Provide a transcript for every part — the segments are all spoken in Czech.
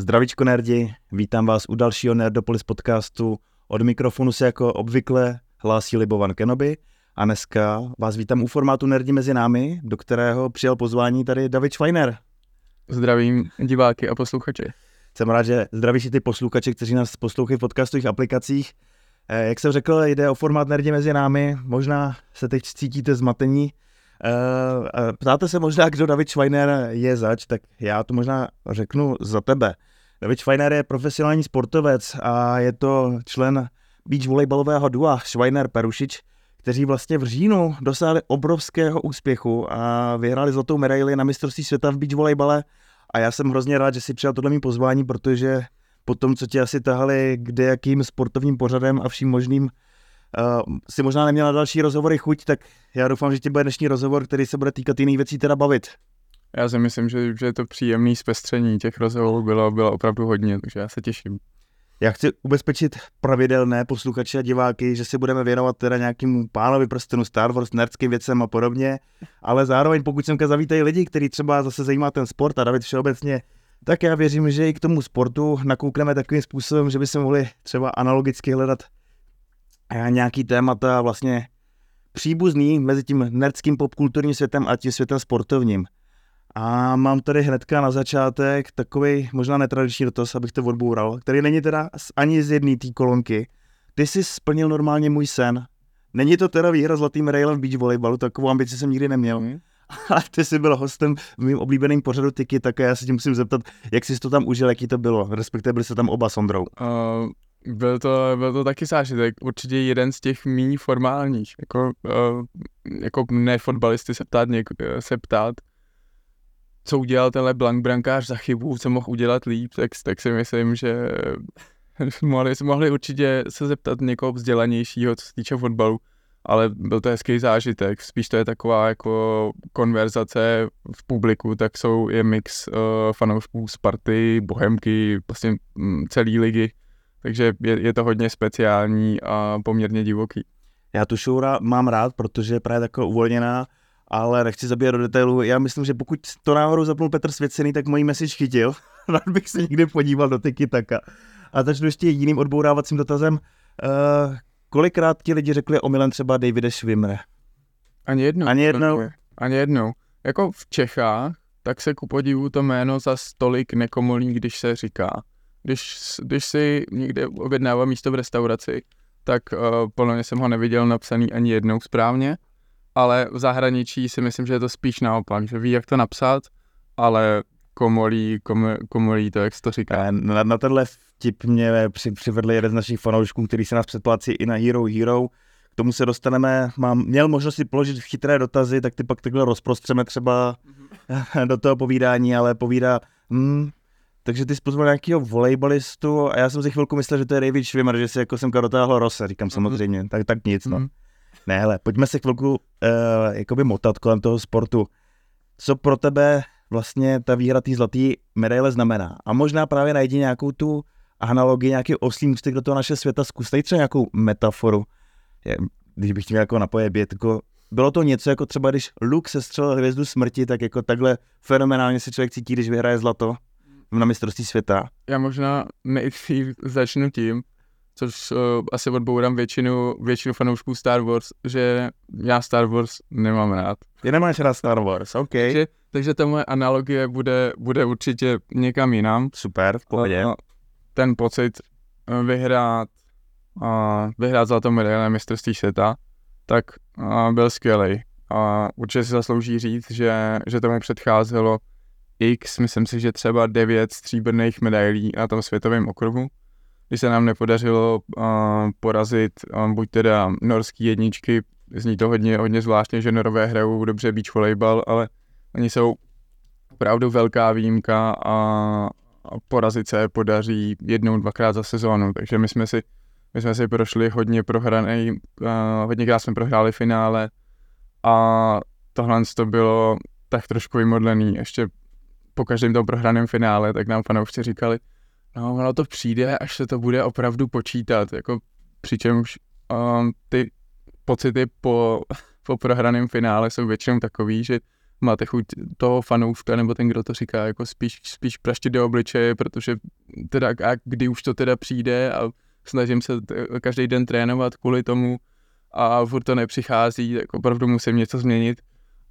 Zdravíčko nerdi, vítám vás u dalšího Nerdopolis podcastu. Od mikrofonu se jako obvykle hlásí Libovan Kenobi a dneska vás vítám u formátu Nerdi mezi námi, do kterého přijal pozvání tady David Schweiner. Zdravím diváky a posluchače. Jsem rád, že zdravíš i ty posluchače, kteří nás poslouchají v podcastových aplikacích. Eh, jak jsem řekl, jde o formát Nerdi mezi námi. Možná se teď cítíte zmatení. Eh, ptáte se možná, kdo David Schweiner je zač, tak já to možná řeknu za tebe. David Schweiner je profesionální sportovec a je to člen beach volejbalového dua Schweiner Perušič, kteří vlastně v říjnu dosáhli obrovského úspěchu a vyhráli zlatou medaili na mistrovství světa v beach volejbale a já jsem hrozně rád, že si přijal tohle mý pozvání, protože po tom, co tě asi tahali kde jakým sportovním pořadem a vším možným, uh, si možná neměla další rozhovory chuť, tak já doufám, že ti bude dnešní rozhovor, který se bude týkat jiných věcí teda bavit. Já si myslím, že, že je to příjemný zpestření, těch rozhovorů bylo, bylo opravdu hodně, takže já se těším. Já chci ubezpečit pravidelné posluchače a diváky, že si budeme věnovat teda nějakým pánovi prstenu Star Wars, nerdským věcem a podobně, ale zároveň pokud semka zavítají lidi, kteří třeba zase zajímá ten sport a David všeobecně, tak já věřím, že i k tomu sportu nakoukneme takovým způsobem, že by se mohli třeba analogicky hledat nějaký témata vlastně příbuzný mezi tím nerdským popkulturním světem a tím světem sportovním. A mám tady hnedka na začátek takový možná netradiční dotaz, abych to odboural, který není teda ani z jedné té kolonky. Ty jsi splnil normálně můj sen. Není to teda výhra zlatým railem v beach volejbalu, takovou ambici jsem nikdy neměl. Mm. A ty jsi byl hostem v mým oblíbeným pořadu Tiki, tak já se tím musím zeptat, jak jsi to tam užil, jaký to bylo, respektive byli se tam oba s Ondrou. Uh, byl to, byl to taky zážitek, určitě jeden z těch méně formálních, jako, uh, jako ne fotbalisty se ptát, něk, se ptát, co udělal tenhle blank brankář za chybu, co mohl udělat líp, tak, tak si myslím, že mohli, mohli určitě se zeptat někoho vzdělanějšího, co se týče fotbalu, ale byl to hezký zážitek, spíš to je taková jako konverzace v publiku, tak jsou je mix uh, fanoušků Sparty, Bohemky, vlastně mm, celý ligy, takže je, je to hodně speciální a poměrně divoký. Já tu show mám rád, protože je právě taková uvolněná, ale nechci zabíjet do detailu. Já myslím, že pokud to náhodou zapnul Petr Svěcený, tak mojí message chytil. Rád bych se někdy podíval do Tiki Taka. A začnu ještě jiným odbourávacím dotazem. Uh, kolikrát ti lidi řekli omylem třeba Davide Schwimmer? Ani jednou. Ani jednou? Ani jednou. Jako v Čechách, tak se ku podivu to jméno za stolik nekomolí, když se říká. Když, když si někde objednává místo v restauraci, tak uh, podle mě jsem ho neviděl napsaný ani jednou správně ale v zahraničí si myslím, že je to spíš naopak, že ví, jak to napsat, ale komolí, kom, komolí to, jak to říká. Na, na tenhle vtip mě při, přivedl jeden z našich fanoušků, který se nás předplácí i na Hero Hero. K tomu se dostaneme, mám, měl možnost si položit chytré dotazy, tak ty pak takhle rozprostřeme třeba mm-hmm. do toho povídání, ale povídá, hm, takže ty jsi pozval nějakého volejbalistu a já jsem si chvilku myslel, že to je David Schwimmer, že si jako semka dotáhl Rose, říkám mm-hmm. samozřejmě, tak, tak nic, no. Mm-hmm. Ne, hele, pojďme se chvilku uh, jakoby motat kolem toho sportu. Co pro tebe vlastně ta výhra té zlatý medaile znamená? A možná právě najdi nějakou tu analogii, nějaký oslý můstek do toho naše světa, zkuste třeba nějakou metaforu. Je, když bych měl jako napoje bět, jako bylo to něco jako třeba, když Luke se střelil hvězdu smrti, tak jako takhle fenomenálně se člověk cítí, když vyhraje zlato na mistrovství světa. Já možná nejdřív začnu tím, což uh, asi odbourám většinu, většinu fanoušků Star Wars, že já Star Wars nemám rád. Ty nemáš rád Star Wars, OK. Takže, takže ta moje analogie bude, bude určitě někam jinam. Super, v pohodě. Uh, ten pocit uh, vyhrát, uh, vyhrát zlatou medaili na mistrovství světa, tak uh, byl skvělý. A určitě si zaslouží říct, že, že to mi předcházelo x, myslím si, že třeba devět stříbrných medailí na tom světovém okruhu když se nám nepodařilo uh, porazit uh, buď teda norský jedničky, zní to hodně, hodně zvláštně, že norové hrajou dobře beach volejbal, ale oni jsou opravdu velká výjimka a, a porazit se podaří jednou, dvakrát za sezónu, takže my jsme si, my jsme si prošli hodně prohraný, uh, hodněkrát jsme prohráli finále a tohle to bylo tak trošku vymodlený, ještě po každém tom prohraném finále, tak nám fanoušci říkali, No, ono to přijde, až se to bude opravdu počítat, jako přičemž um, ty pocity po, po prohraném finále jsou většinou takový, že máte chuť toho fanouška, nebo ten, kdo to říká, jako spíš, spíš praštit do obličeje, protože teda a kdy už to teda přijde a snažím se každý den trénovat kvůli tomu a furt to nepřichází, tak opravdu musím něco změnit.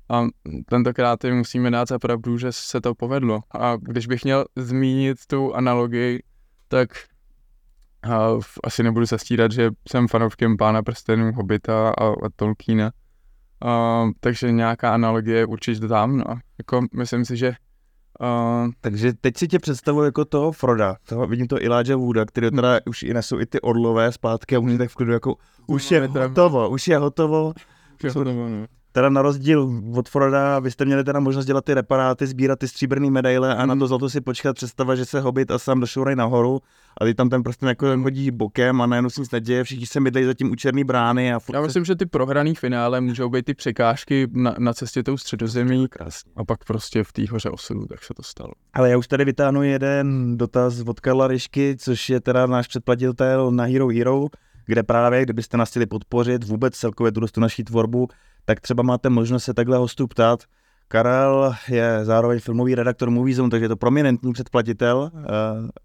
A tentokrát jim musíme dát za pravdu, že se to povedlo. A když bych měl zmínit tu analogii, tak a asi nebudu zastírat, že jsem fanouškem Pána prstenů, Hobita a, a Tolkiena. A, takže nějaká analogie určitě tam, no. Jako, myslím si, že Uh, Takže teď si tě představuji jako toho Froda, toho, vidím to Elijah Wooda, který teda už i nesou i ty orlové zpátky a může tak v klidu jako už je hotovo, už je hotovo. je hotovo, no. Teda na rozdíl od Froda, vy jste měli teda možnost dělat ty reparáty, sbírat ty stříbrné medaile a na to zlato si počkat představa, že se Hobbit a sám došourají nahoru. A ty tam ten prostě jako hodí bokem a najednou si nic neděje, všichni se mydlejí zatím u černý brány a furt Já se- myslím, že ty prohraný finále můžou být ty překážky na, na cestě tou středozemí a pak prostě v té hoře osudu, tak se to stalo. Ale já už tady vytáhnu jeden dotaz od Karla Ryšky, což je teda náš předplatitel na Hero Hero, kde právě, kdybyste nás chtěli podpořit vůbec celkově tu tu naší tvorbu, tak třeba máte možnost se takhle hostů ptát. Karel je zároveň filmový redaktor Moviezone, takže je to prominentní předplatitel, uh,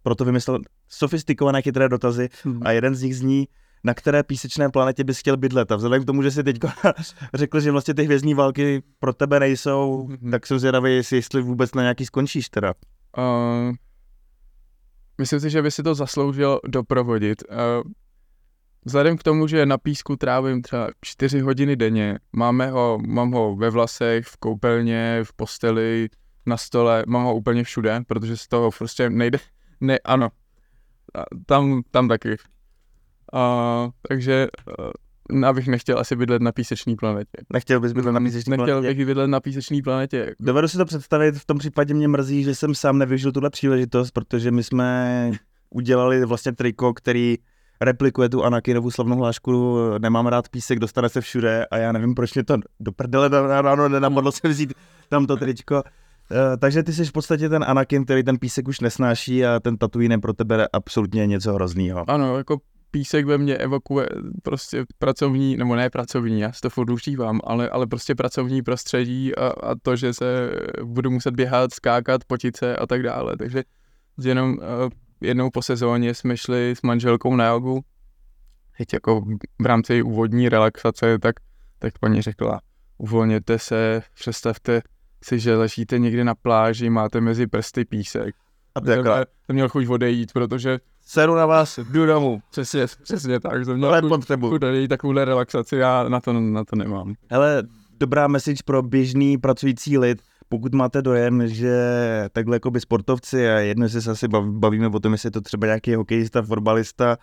proto vymyslel sofistikované chytré dotazy a jeden z nich zní, na které písečné planetě bys chtěl bydlet. A vzhledem k tomu, že jsi teď řekl, že vlastně ty hvězdní války pro tebe nejsou, Mhm. tak jsem zvědavý, jestli, jestli vůbec na nějaký skončíš teda. Uh, myslím si, že by si to zasloužil doprovodit. Uh, vzhledem k tomu, že na písku trávím třeba 4 hodiny denně, máme ho, mám ho ve vlasech, v koupelně, v posteli, na stole, mám ho úplně všude, protože z toho prostě nejde, ne, ano, tam, tam taky. Uh, takže uh, abych nechtěl asi bydlet na písečné planetě. Nechtěl bys bydlet na písečné Nechtěl planetě? bych bydlet na písečné planetě. Dovedu si to představit, v tom případě mě mrzí, že jsem sám nevyužil tuhle příležitost, protože my jsme udělali vlastně triko, který replikuje tu Anakinovu slavnou hlášku nemám rád písek, dostane se všude a já nevím, proč mě to do prdele ráno nenapadlo se vzít tam to tričko. Eh, takže ty jsi v podstatě ten Anakin, který ten písek už nesnáší a ten Tatooine pro tebe absolutně něco hroznýho. Ano, jako písek ve mně evokuje prostě pracovní, nebo ne pracovní, já si to furt užívám, ale, ale prostě pracovní prostředí a, a to, že se budu muset běhat, skákat, potit se a tak dále. Takže jenom uh, jednou po sezóně jsme šli s manželkou na jogu, teď jako v rámci úvodní relaxace, tak, tak paní řekla, uvolněte se, představte si, že ležíte někde na pláži, máte mezi prsty písek. A to jsem měl chuť odejít, protože seru na vás, jdu domů, Přesně, přesně tak. Jsem měl potřebu. chuť odejít takovouhle relaxaci, já na to, na to nemám. Hele, dobrá message pro běžný pracující lid. Pokud máte dojem, že takhle jako by sportovci, a jedno, se asi bav- bavíme o tom, jestli je to třeba nějaký hokejista, fotbalista,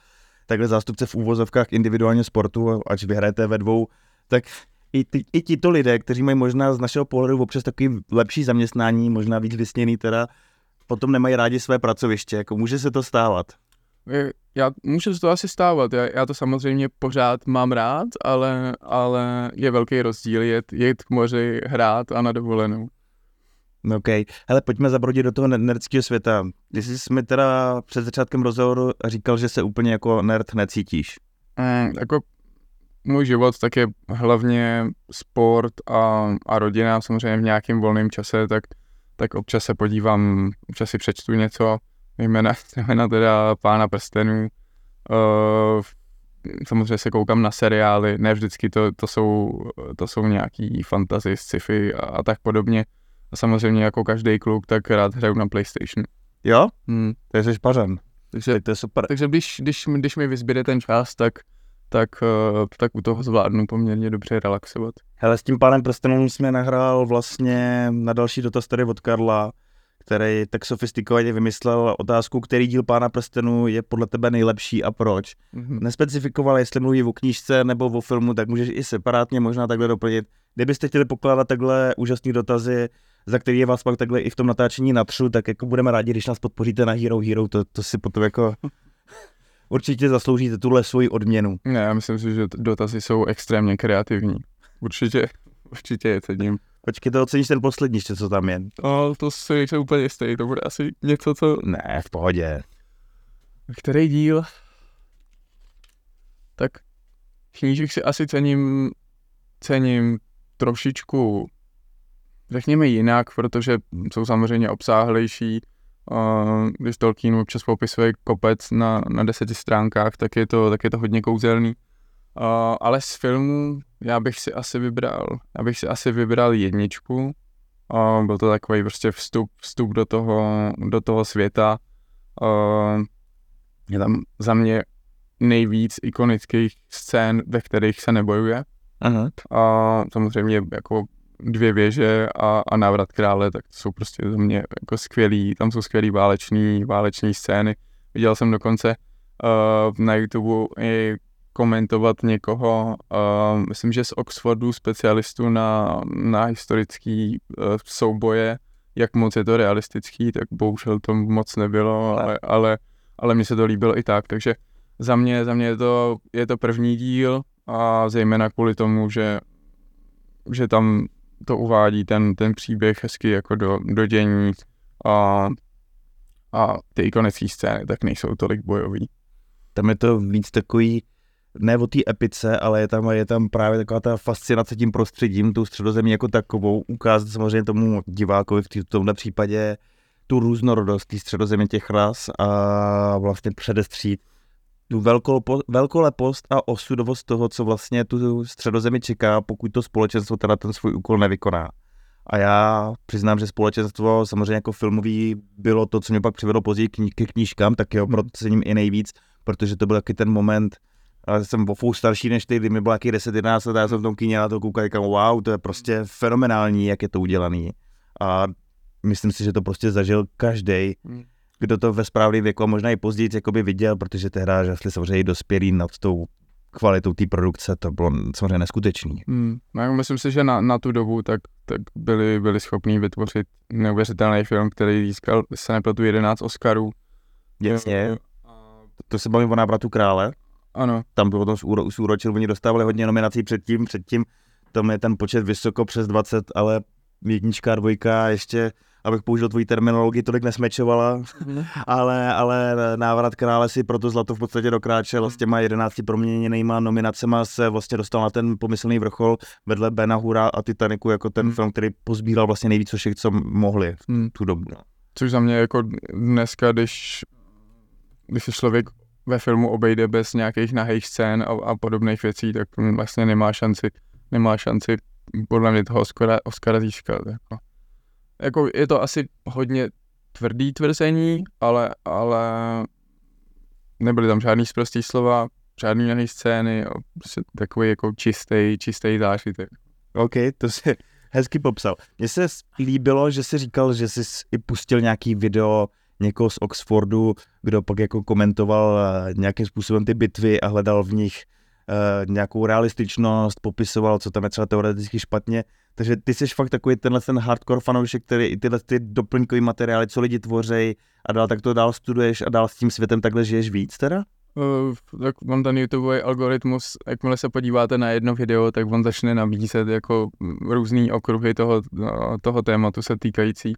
takhle zástupce v úvozovkách individuálního sportu, ať vyhrajete ve dvou, tak i, ty, i tito lidé, kteří mají možná z našeho pohledu občas takový lepší zaměstnání, možná víc vysněný teda, potom nemají rádi své pracoviště, jako může se to stávat. Já, může se to asi stávat, já, já to samozřejmě pořád mám rád, ale, ale je velký rozdíl jet, jet k moři, hrát a na dovolenou. OK. Hele, pojďme zabrodit do toho ne- nerdského světa. Ty jsi mi teda před začátkem rozhovoru říkal, že se úplně jako nerd necítíš. Mm, jako můj život tak je hlavně sport a, a rodina, samozřejmě v nějakém volném čase, tak, tak občas se podívám, občas si přečtu něco, jména, jména teda Pána prstenů, uh, samozřejmě se koukám na seriály, ne vždycky to, to, jsou, to jsou nějaký fantasy, sci-fi a, a tak podobně. Samozřejmě jako každý kluk, tak rád hraju na PlayStation. Jo? Hmm. To je špařan. Takže To je super. takže když, když, když mi vyzbyde ten čas, tak, tak, eh, tak u toho zvládnu poměrně dobře relaxovat. Hele, s tím pánem prstenů jsme nahrál vlastně na další dotaz tady od Karla, který tak sofistikovaně vymyslel otázku, který díl pána prstenů je podle tebe nejlepší a proč. Mhm. Nespecifikoval, jestli mluví o knížce nebo o filmu, tak můžeš i separátně možná takhle doplnit. Kdybyste chtěli pokládat takhle úžasné dotazy, za který je vás pak takhle i v tom natáčení natřu, tak jako budeme rádi, když nás podpoříte na Hero Hero, to, to si potom jako určitě zasloužíte tuhle svoji odměnu. Ne, já myslím si, že dotazy jsou extrémně kreativní. Určitě, určitě je cením. Počkej, to oceníš ten poslední ještě, co tam je. No, to si nejsem úplně jistý, to bude asi něco, co... Ne, v pohodě. Který díl? Tak knížek si asi cením, cením trošičku řekněme jinak, protože jsou samozřejmě obsáhlejší. Když Tolkien občas popisuje kopec na, na deseti stránkách, tak je to, tak je to hodně kouzelný. Ale z filmu já bych si asi vybral, já bych si asi vybral jedničku. Byl to takový prostě vstup, vstup do toho, do toho světa. Je tam za mě nejvíc ikonických scén, ve kterých se nebojuje. Aha. A samozřejmě jako dvě věže a, a návrat krále, tak to jsou prostě za mě jako skvělý, tam jsou skvělý váleční, váleční scény. Viděl jsem dokonce uh, na YouTube i komentovat někoho, uh, myslím, že z Oxfordu specialistu na, na historický uh, souboje, jak moc je to realistický, tak bohužel to moc nebylo, ale, ale, ale mně se to líbilo i tak, takže za mě, za mě je, to, je to první díl a zejména kvůli tomu, že, že tam to uvádí ten, ten příběh hezky jako do, do dění a, a ty ikonické scény tak nejsou tolik bojový. Tam je to víc takový, ne o té epice, ale je tam, je tam právě taková ta fascinace tím prostředím, tu středozemí jako takovou, ukázat samozřejmě tomu divákovi v tomhle případě tu různorodost té středozemí těch ras a vlastně předestřít tu velkolepost a osudovost toho, co vlastně tu středozemi čeká, pokud to společenstvo teda ten svůj úkol nevykoná. A já přiznám, že společenstvo samozřejmě jako filmový bylo to, co mě pak přivedlo později ke knížkám, tak jo, hmm. proto cením i nejvíc, protože to byl taky ten moment, ale jsem o starší než ty, kdy mi bylo jaký 10-11 let a já jsem v tom kyně na to koukal, říkám, wow, to je prostě fenomenální, jak je to udělaný. A myslím si, že to prostě zažil každý. Kdo to ve správný věku a možná i později jakoby viděl, protože tehdy žasli samozřejmě dospělí nad tou kvalitou té produkce, to bylo samozřejmě neskutečný. Hmm. No, myslím si, že na, na tu dobu tak, tak byli, byli schopní vytvořit neuvěřitelný film, který získal, se nepletu, 11 Oscarů. Jasně. To, to se bavím o návratu krále. Ano. Tam bylo to zúročil, oni dostávali hodně nominací předtím, předtím tam je ten počet vysoko přes 20, ale jednička, dvojka, ještě abych použil tvoji terminologii, tolik nesmečovala, mhm. ale, ale návrat krále si proto zlato v podstatě dokráčel s těma 11 proměněnýma nominacema se vlastně dostal na ten pomyslný vrchol vedle Bena Hura a Titaniku jako ten hmm. film, který pozbíral vlastně nejvíc všech, co mohli v hmm. tu dobu. No. Což za mě jako dneska, když, když se člověk ve filmu obejde bez nějakých nahých scén a, a podobných věcí, tak vlastně nemá šanci, nemá šanci podle mě toho Oscara, Oscara získat. Jako jako je to asi hodně tvrdý tvrzení, ale, ale nebyly tam žádný zprostý slova, žádný nahý scény, prostě takový jako čistý, čistý zážitek. OK, to si hezky popsal. Mně se líbilo, že jsi říkal, že jsi i pustil nějaký video někoho z Oxfordu, kdo pak jako komentoval eh, nějakým způsobem ty bitvy a hledal v nich nějakou realističnost, popisoval, co tam je třeba teoreticky špatně. Takže ty jsi fakt takový tenhle ten hardcore fanoušek, který i tyhle ty doplňkové materiály, co lidi tvoří a dál tak to dál studuješ a dál s tím světem takhle žiješ víc teda? Uh, tak mám ten YouTube algoritmus, jakmile se podíváte na jedno video, tak on začne nabízet jako různý okruhy toho, toho tématu se týkající.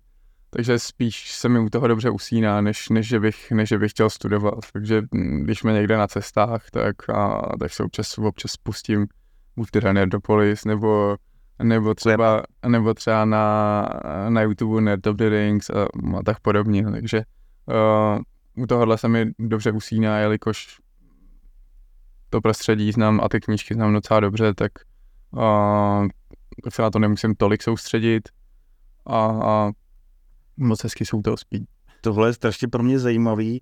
Takže spíš se mi u toho dobře usíná, než, než, že, bych, než že bych chtěl studovat. Takže mm, když jsme někde na cestách, tak, a, tak se občas, občas pustím buď teda Nerdopolis, nebo nebo třeba, nebo třeba na, na YouTube Nerd of the Rings a, a tak podobně. Takže uh, u tohohle se mi dobře usíná, jelikož to prostředí znám a ty knížky znám docela dobře, tak, uh, se na to nemusím tolik soustředit a, a moc hezky jsou to spí. Tohle je strašně pro mě zajímavý,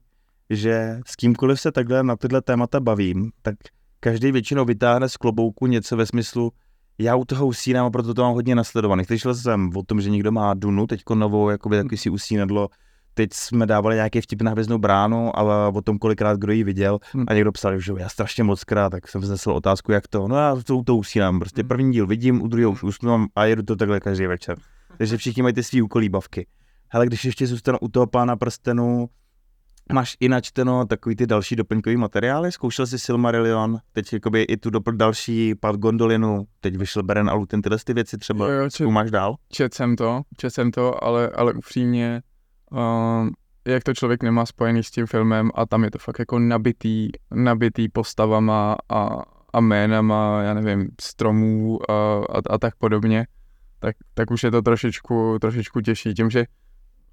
že s kýmkoliv se takhle na tyhle témata bavím, tak každý většinou vytáhne z klobouku něco ve smyslu, já u toho usínám a proto to mám hodně nasledovaný. Slyšel jsem o tom, že někdo má Dunu, teďko novou, jakoby taky si usínadlo. Teď jsme dávali nějaký vtip na hvězdnou bránu, ale o tom kolikrát kdo ji viděl hmm. a někdo psal, že já strašně moc krát, tak jsem vznesl otázku, jak to. No já to, to usínám, prostě hmm. první díl vidím, u druhého už usnu a jedu to takhle každý večer. Takže všichni mají ty svý úkolíbavky. Hele, když ještě zůstanu u toho pána prstenu, Máš i načteno takový ty další doplňkový materiály? Zkoušel jsi Silmarillion, teď jakoby i tu dopl další Pad Gondolinu, teď vyšel Beren a Lutin, tyhle ty věci třeba jo, jo, čet, máš dál? Čet jsem to, čet jsem to, ale, ale upřímně, uh, jak to člověk nemá spojený s tím filmem a tam je to fakt jako nabitý, nabitý postavama a, a jménama, já nevím, stromů a, a, a tak podobně, tak, tak už je to trošičku, trošičku těžší. Tím, že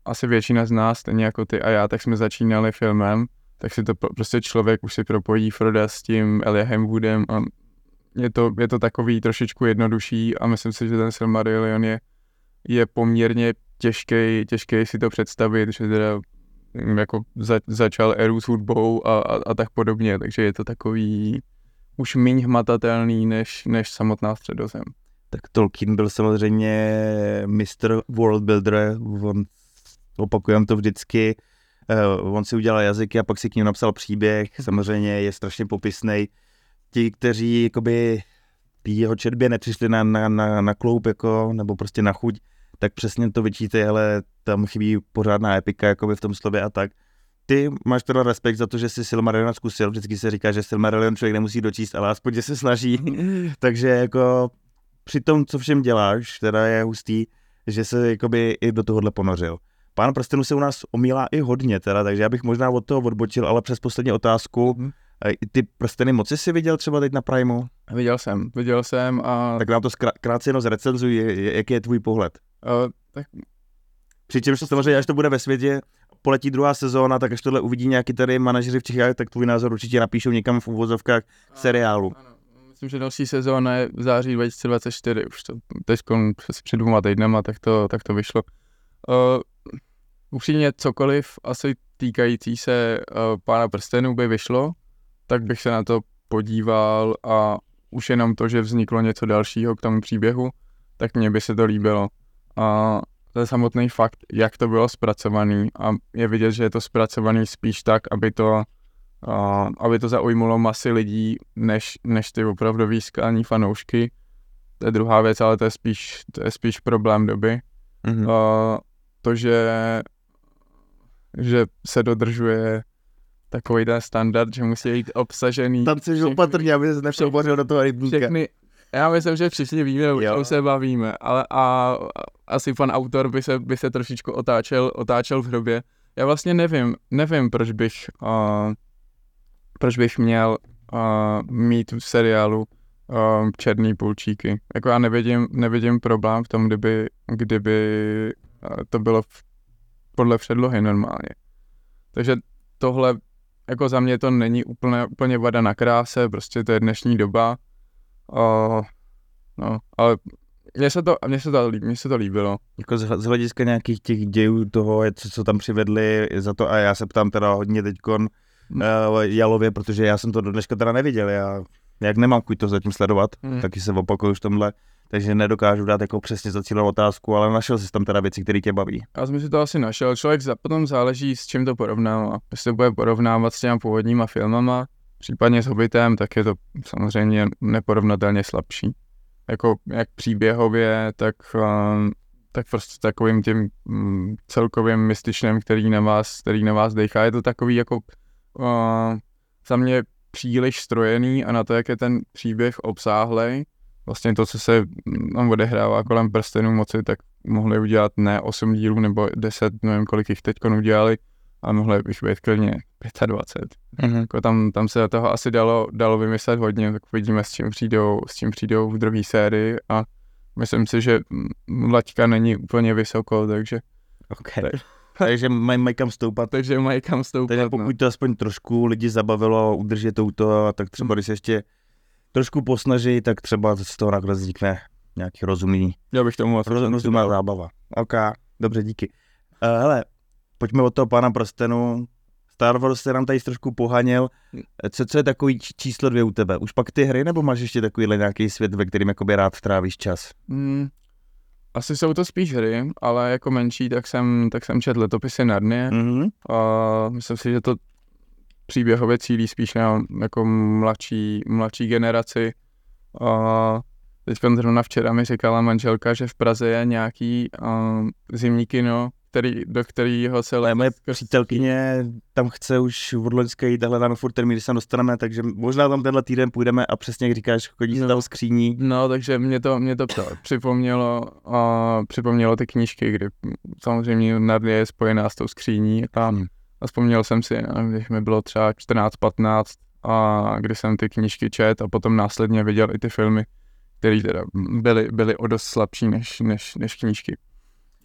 asi většina z nás, stejně jako ty a já, tak jsme začínali filmem, tak si to prostě člověk už si propojí Froda s tím Eliahem Woodem a je to, je to takový trošičku jednodušší a myslím si, že ten Silmarillion je, je poměrně těžký, těžký si to představit, že teda jako za, začal Eru s hudbou a, a, a tak podobně, takže je to takový už méně hmatatelný než, než samotná středozem. Tak Tolkien byl samozřejmě mistr world builder, on, opakujem to vždycky, uh, on si udělal jazyky a pak si k ním napsal příběh, samozřejmě je strašně popisný. Ti, kteří jakoby jeho četbě nepřišli na, na, na, na kloup, jako, nebo prostě na chuť, tak přesně to vyčíte, ale tam chybí pořádná epika jakoby v tom slově a tak. Ty máš teda respekt za to, že jsi Silmarillion zkusil, vždycky se říká, že Silmarillion člověk nemusí dočíst, ale aspoň, že se snaží. Takže jako při tom, co všem děláš, teda je hustý, že se jakoby i do tohohle ponořil. Pán prstenů se u nás omílá i hodně, teda, takže já bych možná od toho odbočil, ale přes poslední otázku, mm. ty prsteny moci si viděl třeba teď na Primeu? Viděl jsem, viděl jsem a... Tak nám to krátce jenom zrecenzuj, jaký je tvůj pohled? Uh, tak... Přičemž samozřejmě, až to bude ve světě, poletí druhá sezóna, tak až tohle uvidí nějaký tady manažeři v Čechách, tak tvůj názor určitě napíšou někam v úvozovkách seriálu. Ano, Myslím, že další sezóna je v září 2024, už to teď před dvěma týdnama, tak to, tak to vyšlo. Uh, upřímně cokoliv asi týkající se uh, Pána prstenů by vyšlo, tak bych se na to podíval a už jenom to, že vzniklo něco dalšího k tomu příběhu, tak mně by se to líbilo. A ten samotný fakt, jak to bylo zpracovaný a je vidět, že je to zpracovaný spíš tak, aby to, uh, aby to zaujmulo masy lidí, než, než ty opravdu skalní fanoušky. To je druhá věc, ale to je spíš, to je spíš problém doby. Mm-hmm. Uh, to, že, že se dodržuje takový ten standard, že musí být obsažený. Tam chceš opatrně, aby se nevšel do toho rybníka. Všechny, já myslím, že všichni víme, o čem se bavíme, ale a, a asi fan autor by se, by se trošičku otáčel, otáčel v hrobě. Já vlastně nevím, nevím, proč bych, uh, proč bych měl uh, mít v seriálu uh, černý půlčíky. Jako já nevidím, nevidím problém v tom, kdyby, kdyby to bylo v, podle předlohy normálně. Takže tohle, jako za mě to není úplně, úplně vada na kráse, prostě to je dnešní doba, Uh, no, ale mně se to, mně se to, mně se to líbilo. Jako z, hlediska nějakých těch dějů toho, co, co tam přivedli za to, a já se ptám teda hodně teďkon hmm. uh, Jalově, protože já jsem to do dneška teda neviděl, já jak nemám chuť to zatím sledovat, hmm. taky se opakuju v tomhle, takže nedokážu dát jako přesně zacílenou otázku, ale našel jsi tam teda věci, které tě baví. Já jsem si to asi našel, člověk za, potom záleží s čím to porovnává, jestli to bude porovnávat s těmi původníma filmama, Případně s Hobbitem, tak je to samozřejmě neporovnatelně slabší. Jako jak příběhově, tak, um, tak prostě takovým tím um, celkovým mystičným, který na vás, který na vás dechá. Je to takový jako uh, za mě příliš strojený a na to, jak je ten příběh obsáhlej, vlastně to, co se tam odehrává kolem prstenů moci, tak mohli udělat ne 8 dílů nebo 10, nevím kolik jich teď udělali, a mohli bych být klidně 25. Mm-hmm. Jako tam, tam se toho asi dalo, dalo vymyslet hodně, tak uvidíme, s čím přijdou, s čím přijdou v druhé sérii a myslím si, že laťka není úplně vysoko, takže... Okay. Tak, takže mají, mají kam stoupat. Takže mají kam stoupat. Takže no. pokud to aspoň trošku lidi zabavilo, udržet to, tak třeba když se ještě trošku posnaží, tak třeba z toho nakonec vznikne nějaký rozumný, Já bych tomu roz, rozumná zábava. Ok, dobře, díky. Uh, hele, pojďme od toho pána prstenu. Star Wars se nám tady trošku pohaněl. Co, co je takový číslo dvě u tebe? Už pak ty hry, nebo máš ještě takovýhle nějaký svět, ve kterým jakoby rád trávíš čas? Hmm, asi jsou to spíš hry, ale jako menší, tak jsem, tak jsem četl letopisy Narnie. Mm-hmm. A myslím si, že to příběhově cílí spíš na jako mladší, mladší generaci. A teď zrovna včera mi říkala manželka, že v Praze je nějaký um, zimní kino, který, do kterého se... Ale moje přítelkyně tam chce už od loňska jít a hledáme furt termín, kdy se dostaneme, takže možná tam tenhle týden půjdeme a přesně jak říkáš, chodí no. tam skříní. No, takže mě to, mě to připomnělo, a připomnělo ty knížky, kdy samozřejmě Narnia je spojená s tou skříní a, hmm. A vzpomněl jsem si, když mi bylo třeba 14-15 a kdy jsem ty knížky čet a potom následně viděl i ty filmy, který teda byly, byly o dost slabší než, než, než knížky.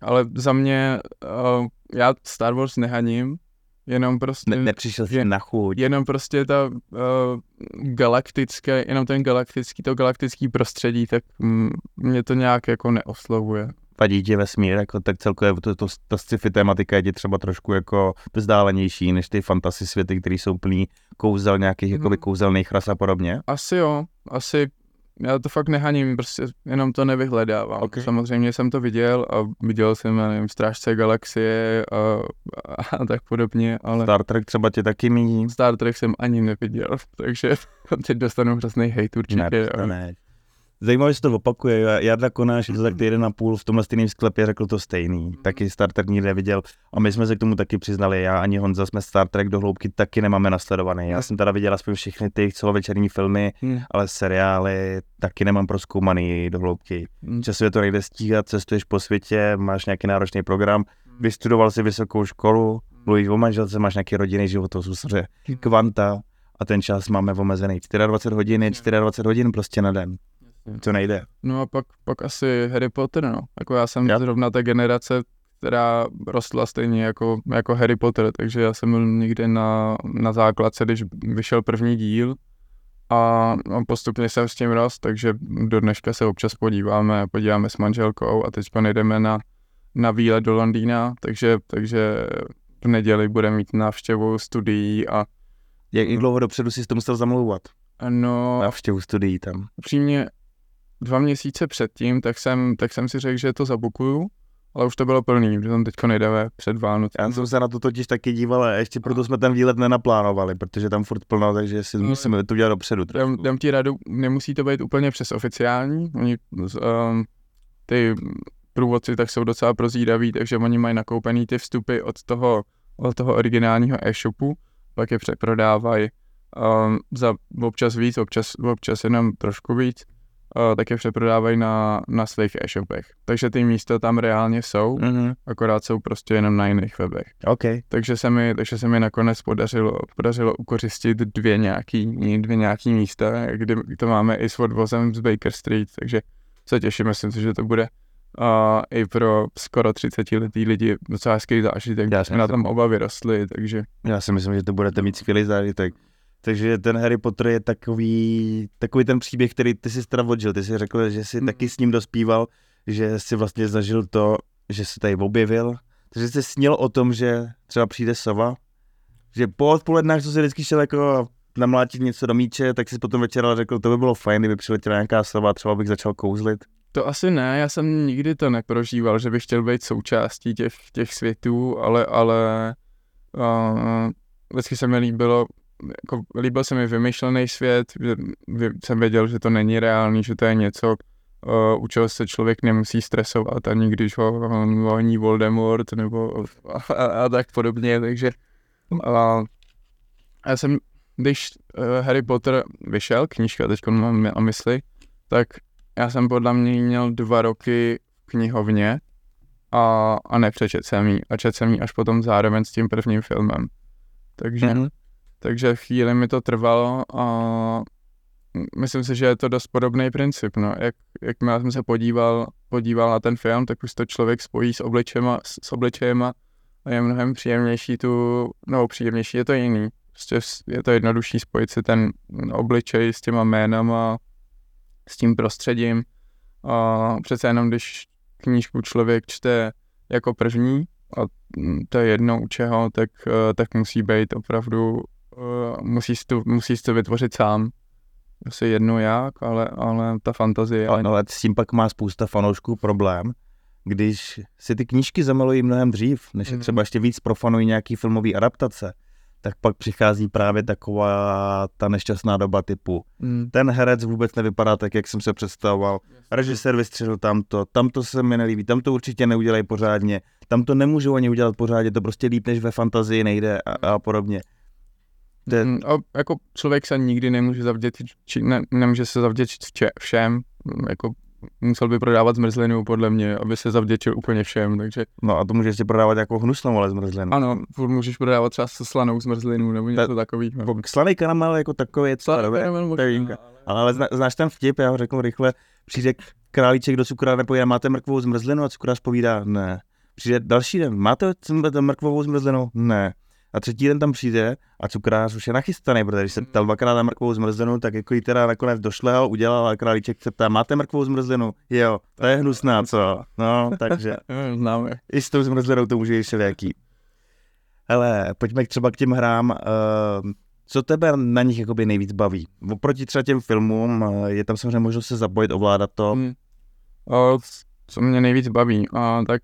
Ale za mě, uh, já Star Wars nehaním, jenom prostě... Ne, nepřišel jsi na chuť. Jenom prostě ta uh, galaktické, jenom ten galaktický, to galaktický prostředí, tak mm, mě to nějak jako neoslovuje. Vadí ti vesmír, jako tak celkově to, to, ta sci-fi tématika je ti třeba trošku jako vzdálenější než ty fantasy světy, které jsou plný kouzel nějakých mm. jakoby kouzelných ras a podobně? Asi jo, asi já to fakt nehaním, prostě jenom to nevyhledávám. Okay. Samozřejmě jsem to viděl a viděl jsem, já nevím, Strážce galaxie a, a, a tak podobně, ale... Star Trek třeba tě taky míní? Star Trek jsem ani neviděl, takže teď dostanu hrozný hejt určitě. Ne, ne. Zajímavé, že se to opakuje. Jarda Konáš je to tak týden a půl v tomhle stejném sklepě řekl to stejný. Mhm. Taky Star Trek nikdy neviděl. A my jsme se k tomu taky přiznali. Já ani Honza jsme Star Trek do hloubky taky nemáme nasledovaný. Já jsem teda viděl aspoň všechny ty celovečerní filmy, hmm. ale seriály taky nemám proskoumaný do hloubky. Hmm. Časově to nejde stíhat, cestuješ po světě, máš nějaký náročný program, hmm. vystudoval si vysokou školu, mluvíš o manželce, máš nějaký rodinný život, to kvanta a ten čas máme omezený. 24 hodin je 24 hodin prostě na den. To nejde. No a pak, pak asi Harry Potter, no. Jako já jsem já. zrovna ta generace, která rostla stejně jako, jako Harry Potter, takže já jsem byl někde na, na základce, když vyšel první díl a, a postupně jsem s tím rost, takže do dneška se občas podíváme, podíváme s manželkou a teď jdeme na, na výlet do Londýna, takže, takže v neděli bude mít návštěvu studií a jak dlouho dopředu si to musel zamlouvat? No, návštěvu studií tam. Upřímně, dva měsíce předtím, tak jsem, tak jsem si řekl, že to zabukuju, ale už to bylo plný, že tam teďko nejdeme před Vánoc. Já jsem se na to totiž taky díval a ještě proto jsme ten výlet nenaplánovali, protože tam furt plno, takže si no, musíme to dělat dopředu. Dám, dám ti radu, nemusí to být úplně přes oficiální, oni, um, ty průvodci tak jsou docela prozíraví, takže oni mají nakoupený ty vstupy od toho, od toho originálního e-shopu, pak je přeprodávají um, za občas víc, občas, občas jenom trošku víc tak je přeprodávají na, na svých e-shopech. Takže ty místa tam reálně jsou, mm-hmm. akorát jsou prostě jenom na jiných webech. Okay. Takže se mi, takže se mi nakonec podařilo, podařilo ukořistit dvě nějaký, dvě nějaký místa, kdy to máme i s odvozem z Baker Street, takže se těším, myslím si, že to bude a uh, i pro skoro 30 letý lidi docela hezký zážitek, já jsme na tom oba vyrostli, takže... Já si myslím, že to budete mít skvělý zážitek. Takže ten Harry Potter je takový, takový ten příběh, který ty si teda odžil. Ty jsi řekl, že jsi mm. taky s ním dospíval, že jsi vlastně zažil to, že se tady objevil. Takže jsi snil o tom, že třeba přijde sova. Že po odpolednách, co jsi vždycky šel jako namlátit něco do míče, tak si potom večer řekl, to by bylo fajn, kdyby přiletěla nějaká sova, třeba bych začal kouzlit. To asi ne, já jsem nikdy to neprožíval, že bych chtěl být součástí těch, těch světů, ale, ale uh, vždycky se mi líbilo jako líbil se mi vymyšlený svět, že jsem věděl, že to není reálný, že to je něco, u čeho se člověk nemusí stresovat, ani když ho honí Voldemort nebo a, a, a tak podobně, takže uh, já jsem, když uh, Harry Potter vyšel, knížka teď mám na mysli, tak já jsem podle mě měl dva roky v knihovně a, a nepřečet jsem jí. A čet jsem jí až potom zároveň s tím prvním filmem. Takže mm-hmm takže chvíli mi to trvalo a myslím si, že je to dost podobný princip. No. Jak, jak já jsem se podíval, podíval na ten film, tak už to člověk spojí s obličema, s, s obličejema a je mnohem příjemnější tu, no příjemnější, je to jiný. Prostě je to jednodušší spojit si ten obličej s těma jménama, s tím prostředím. A přece jenom, když knížku člověk čte jako první, a to je jedno u čeho, tak, tak musí být opravdu uh, musíš, to, musíš to vytvořit sám. Asi jedno jak, ale, ale ta fantazie... Ale, ale s tím pak má spousta fanoušků problém, když si ty knížky zamilují mnohem dřív, než je mm. třeba ještě víc profanují nějaký filmový adaptace, tak pak přichází právě taková ta nešťastná doba typu mm. ten herec vůbec nevypadá tak, jak jsem se představoval, režisér vystřelil tamto, tamto se mi nelíbí, tam to určitě neudělají pořádně, tam to nemůžou ani udělat pořádně, to prostě líp než ve fantazii nejde a, a podobně. Ten... Mm, a jako člověk se nikdy nemůže zavděčit, či ne, nemůže se zavděčit vče, všem, jako musel by prodávat zmrzlinu podle mě, aby se zavděčil úplně všem, takže... No a to můžeš si prodávat jako hnusnou, ale zmrzlinu. Ano, můžeš prodávat třeba slanou zmrzlinu nebo něco Ta, takového. Jako slaný karamel jako takový je Slaný karamel možná, ale... ale zna, znáš ten vtip, já ho řeknu rychle, Přijde králíček do cukráře, povídá, máte mrkvou zmrzlinu a cukrář povídá, ne. Přijde další den, máte mrkvovou zmrzlinu? Ne. A třetí den tam přijde a cukrář už je nachystaný, protože když se ptal dvakrát na mrkvou zmrzlinu, tak jako jí teda nakonec došlehal, udělal a králíček se ptá, máte mrkvou zmrzlinu? Jo, to je hnusná, co? No, takže Známe. i s tou zmrzlinou to může jít všelijaký. Hele, pojďme třeba k těm hrám. Uh, co tebe na nich jakoby nejvíc baví? Oproti třeba těm filmům, uh, je tam samozřejmě možnost se zapojit, ovládat to. Hmm. O, co mě nejvíc baví, a, tak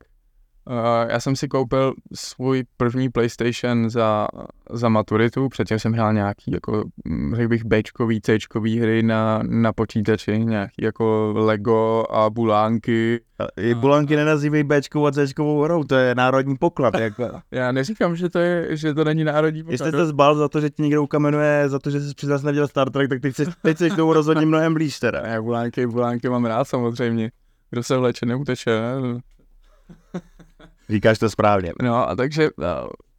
já jsem si koupil svůj první PlayStation za, za maturitu, předtím jsem hrál nějaký, jako, mm, řekl bych, Bčkový, Cčkový hry na, na počítači, nějaký jako Lego a bulánky. I bulánky nenazývají Bčkovou a Cčkovou hrou, to je národní poklad. Jako. já neříkám, že to, je, že to není národní poklad. Jestli jste zbal za to, že ti někdo ukamenuje, za to, že jsi při nás neviděl Star Trek, tak teď jsi, teď jsi tomu rozhodně mnohem blíž teda. Já bulánky, bulánky mám rád samozřejmě. Kdo se vleče, neuteče. Ne? Říkáš to správně. No a takže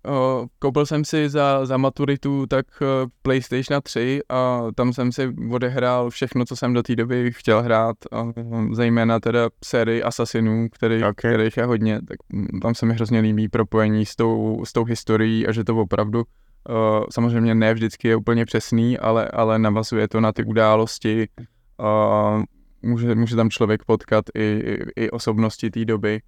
uh, koupil jsem si za, za maturitu tak uh, PlayStation 3 a tam jsem si odehrál všechno, co jsem do té doby chtěl hrát, uh, zejména teda sérii Assassinů, který, okay. kterých je hodně, tak tam se mi hrozně líbí propojení s tou, s tou historií a že to opravdu uh, samozřejmě ne vždycky je úplně přesný, ale, ale navazuje to na ty události, uh, může, může tam člověk potkat i, i, i osobnosti té doby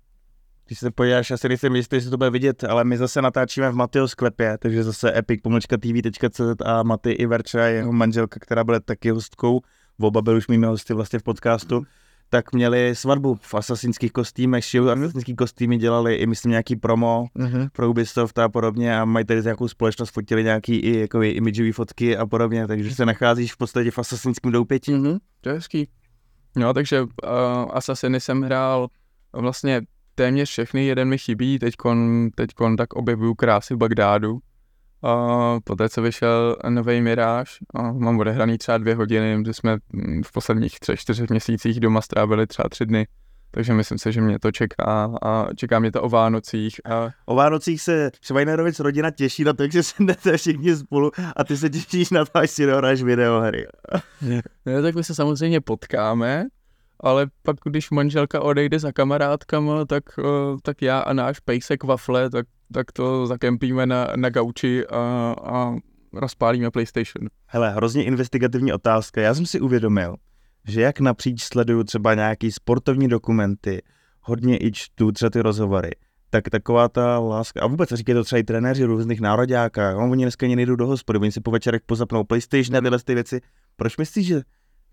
když se podíváš, asi nejsem jistý, jestli to bude vidět, ale my zase natáčíme v Mateo sklepě, takže zase epic pomlčka tv.cz a Maty Iverča, jeho manželka, která byla taky hostkou, oba byli už mými hosty vlastně v podcastu, tak měli svatbu v asasinských kostýmech, šiju asasinský kostýmy, dělali i myslím nějaký promo mm-hmm. pro Ubisoft a podobně a mají tady nějakou společnost, fotili nějaký i jako imidžové fotky a podobně, takže se nacházíš v podstatě v asasinském doupěti. Mm-hmm. To je hezký. No, takže uh, Assassiny jsem hrál vlastně téměř všechny, jeden mi chybí, teďkon, teďkon tak objevuju krásy v Bagdádu. A poté, co vyšel nový Mirage, a mám odehraný třeba dvě hodiny, že jsme v posledních třech, čtyřech měsících doma strávili třeba tři dny. Takže myslím si, že mě to čeká a čeká mě to o Vánocích. A... O Vánocích se Švajnerovic rodina těší na to, že se jdete všichni spolu a ty se těšíš na to, až si dohráš videohry. ne, tak my se samozřejmě potkáme, ale pak když manželka odejde za kamarádkama, tak, eh, tak já a náš pejsek Wafle, tak, tak to zakempíme na, na gauči a, a rozpálíme PlayStation. Hele, hrozně investigativní otázka. Já jsem si uvědomil, že jak napříč sleduju třeba nějaký sportovní dokumenty, hodně i čtu třeba ty rozhovory, tak taková ta láska, a vůbec říkají to třeba i trenéři různých nároďákách, no, oni dneska ani nejdou do hospody, oni si po večerech pozapnou PlayStation a tyhle ty věci. Proč myslíš, že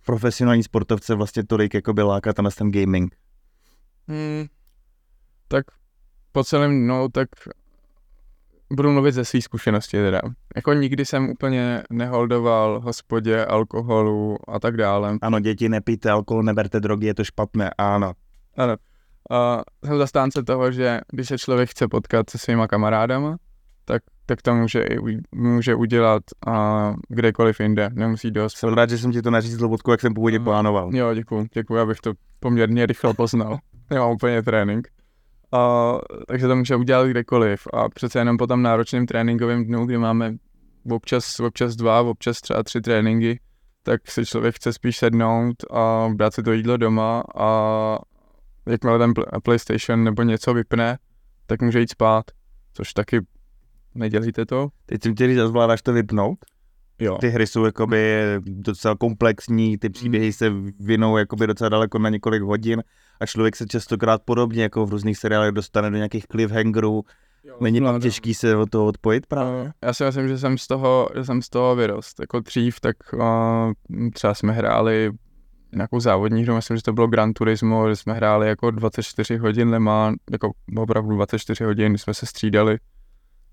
profesionální sportovce vlastně tolik jako by láká ten, ten gaming? Hmm, tak po celém, no tak budu mluvit ze své zkušenosti teda. Jako nikdy jsem úplně neholdoval hospodě, alkoholu a tak dále. Ano, děti, nepijte alkohol, neberte drogy, je to špatné, ano. Ano. Uh, jsem zastánce toho, že když se člověk chce potkat se svýma kamarádama, tak, tak to může, může udělat a kdekoliv jinde, nemusí dost. Jsem rád, že jsem ti to nařízl vodku, jak jsem původně plánoval. Jo, děkuji, děkuji, abych to poměrně rychle poznal. Nemám úplně trénink. A, takže to může udělat kdekoliv a přece jenom po tom náročném tréninkovém dnu, kdy máme občas, občas dva, občas třeba tři tréninky, tak si člověk chce spíš sednout a brát si to jídlo doma a jakmile ten PlayStation nebo něco vypne, tak může jít spát, což taky Nedělíte to? Teď jsem chtěl zvládáš to vypnout? Jo. Ty hry jsou jakoby docela komplexní, ty příběhy mm. se vinou jakoby docela daleko na několik hodin a člověk se častokrát podobně jako v různých seriálech dostane do nějakých cliffhangerů. Jo, Není tam těžký se od toho odpojit právě? Já si myslím, že jsem z toho, že jsem z toho vyrost. Jako dřív, tak uh, třeba jsme hráli nějakou závodní hru, myslím, že to bylo Gran Turismo, že jsme hráli jako 24 hodin Le Mans, jako opravdu 24 hodin, jsme se střídali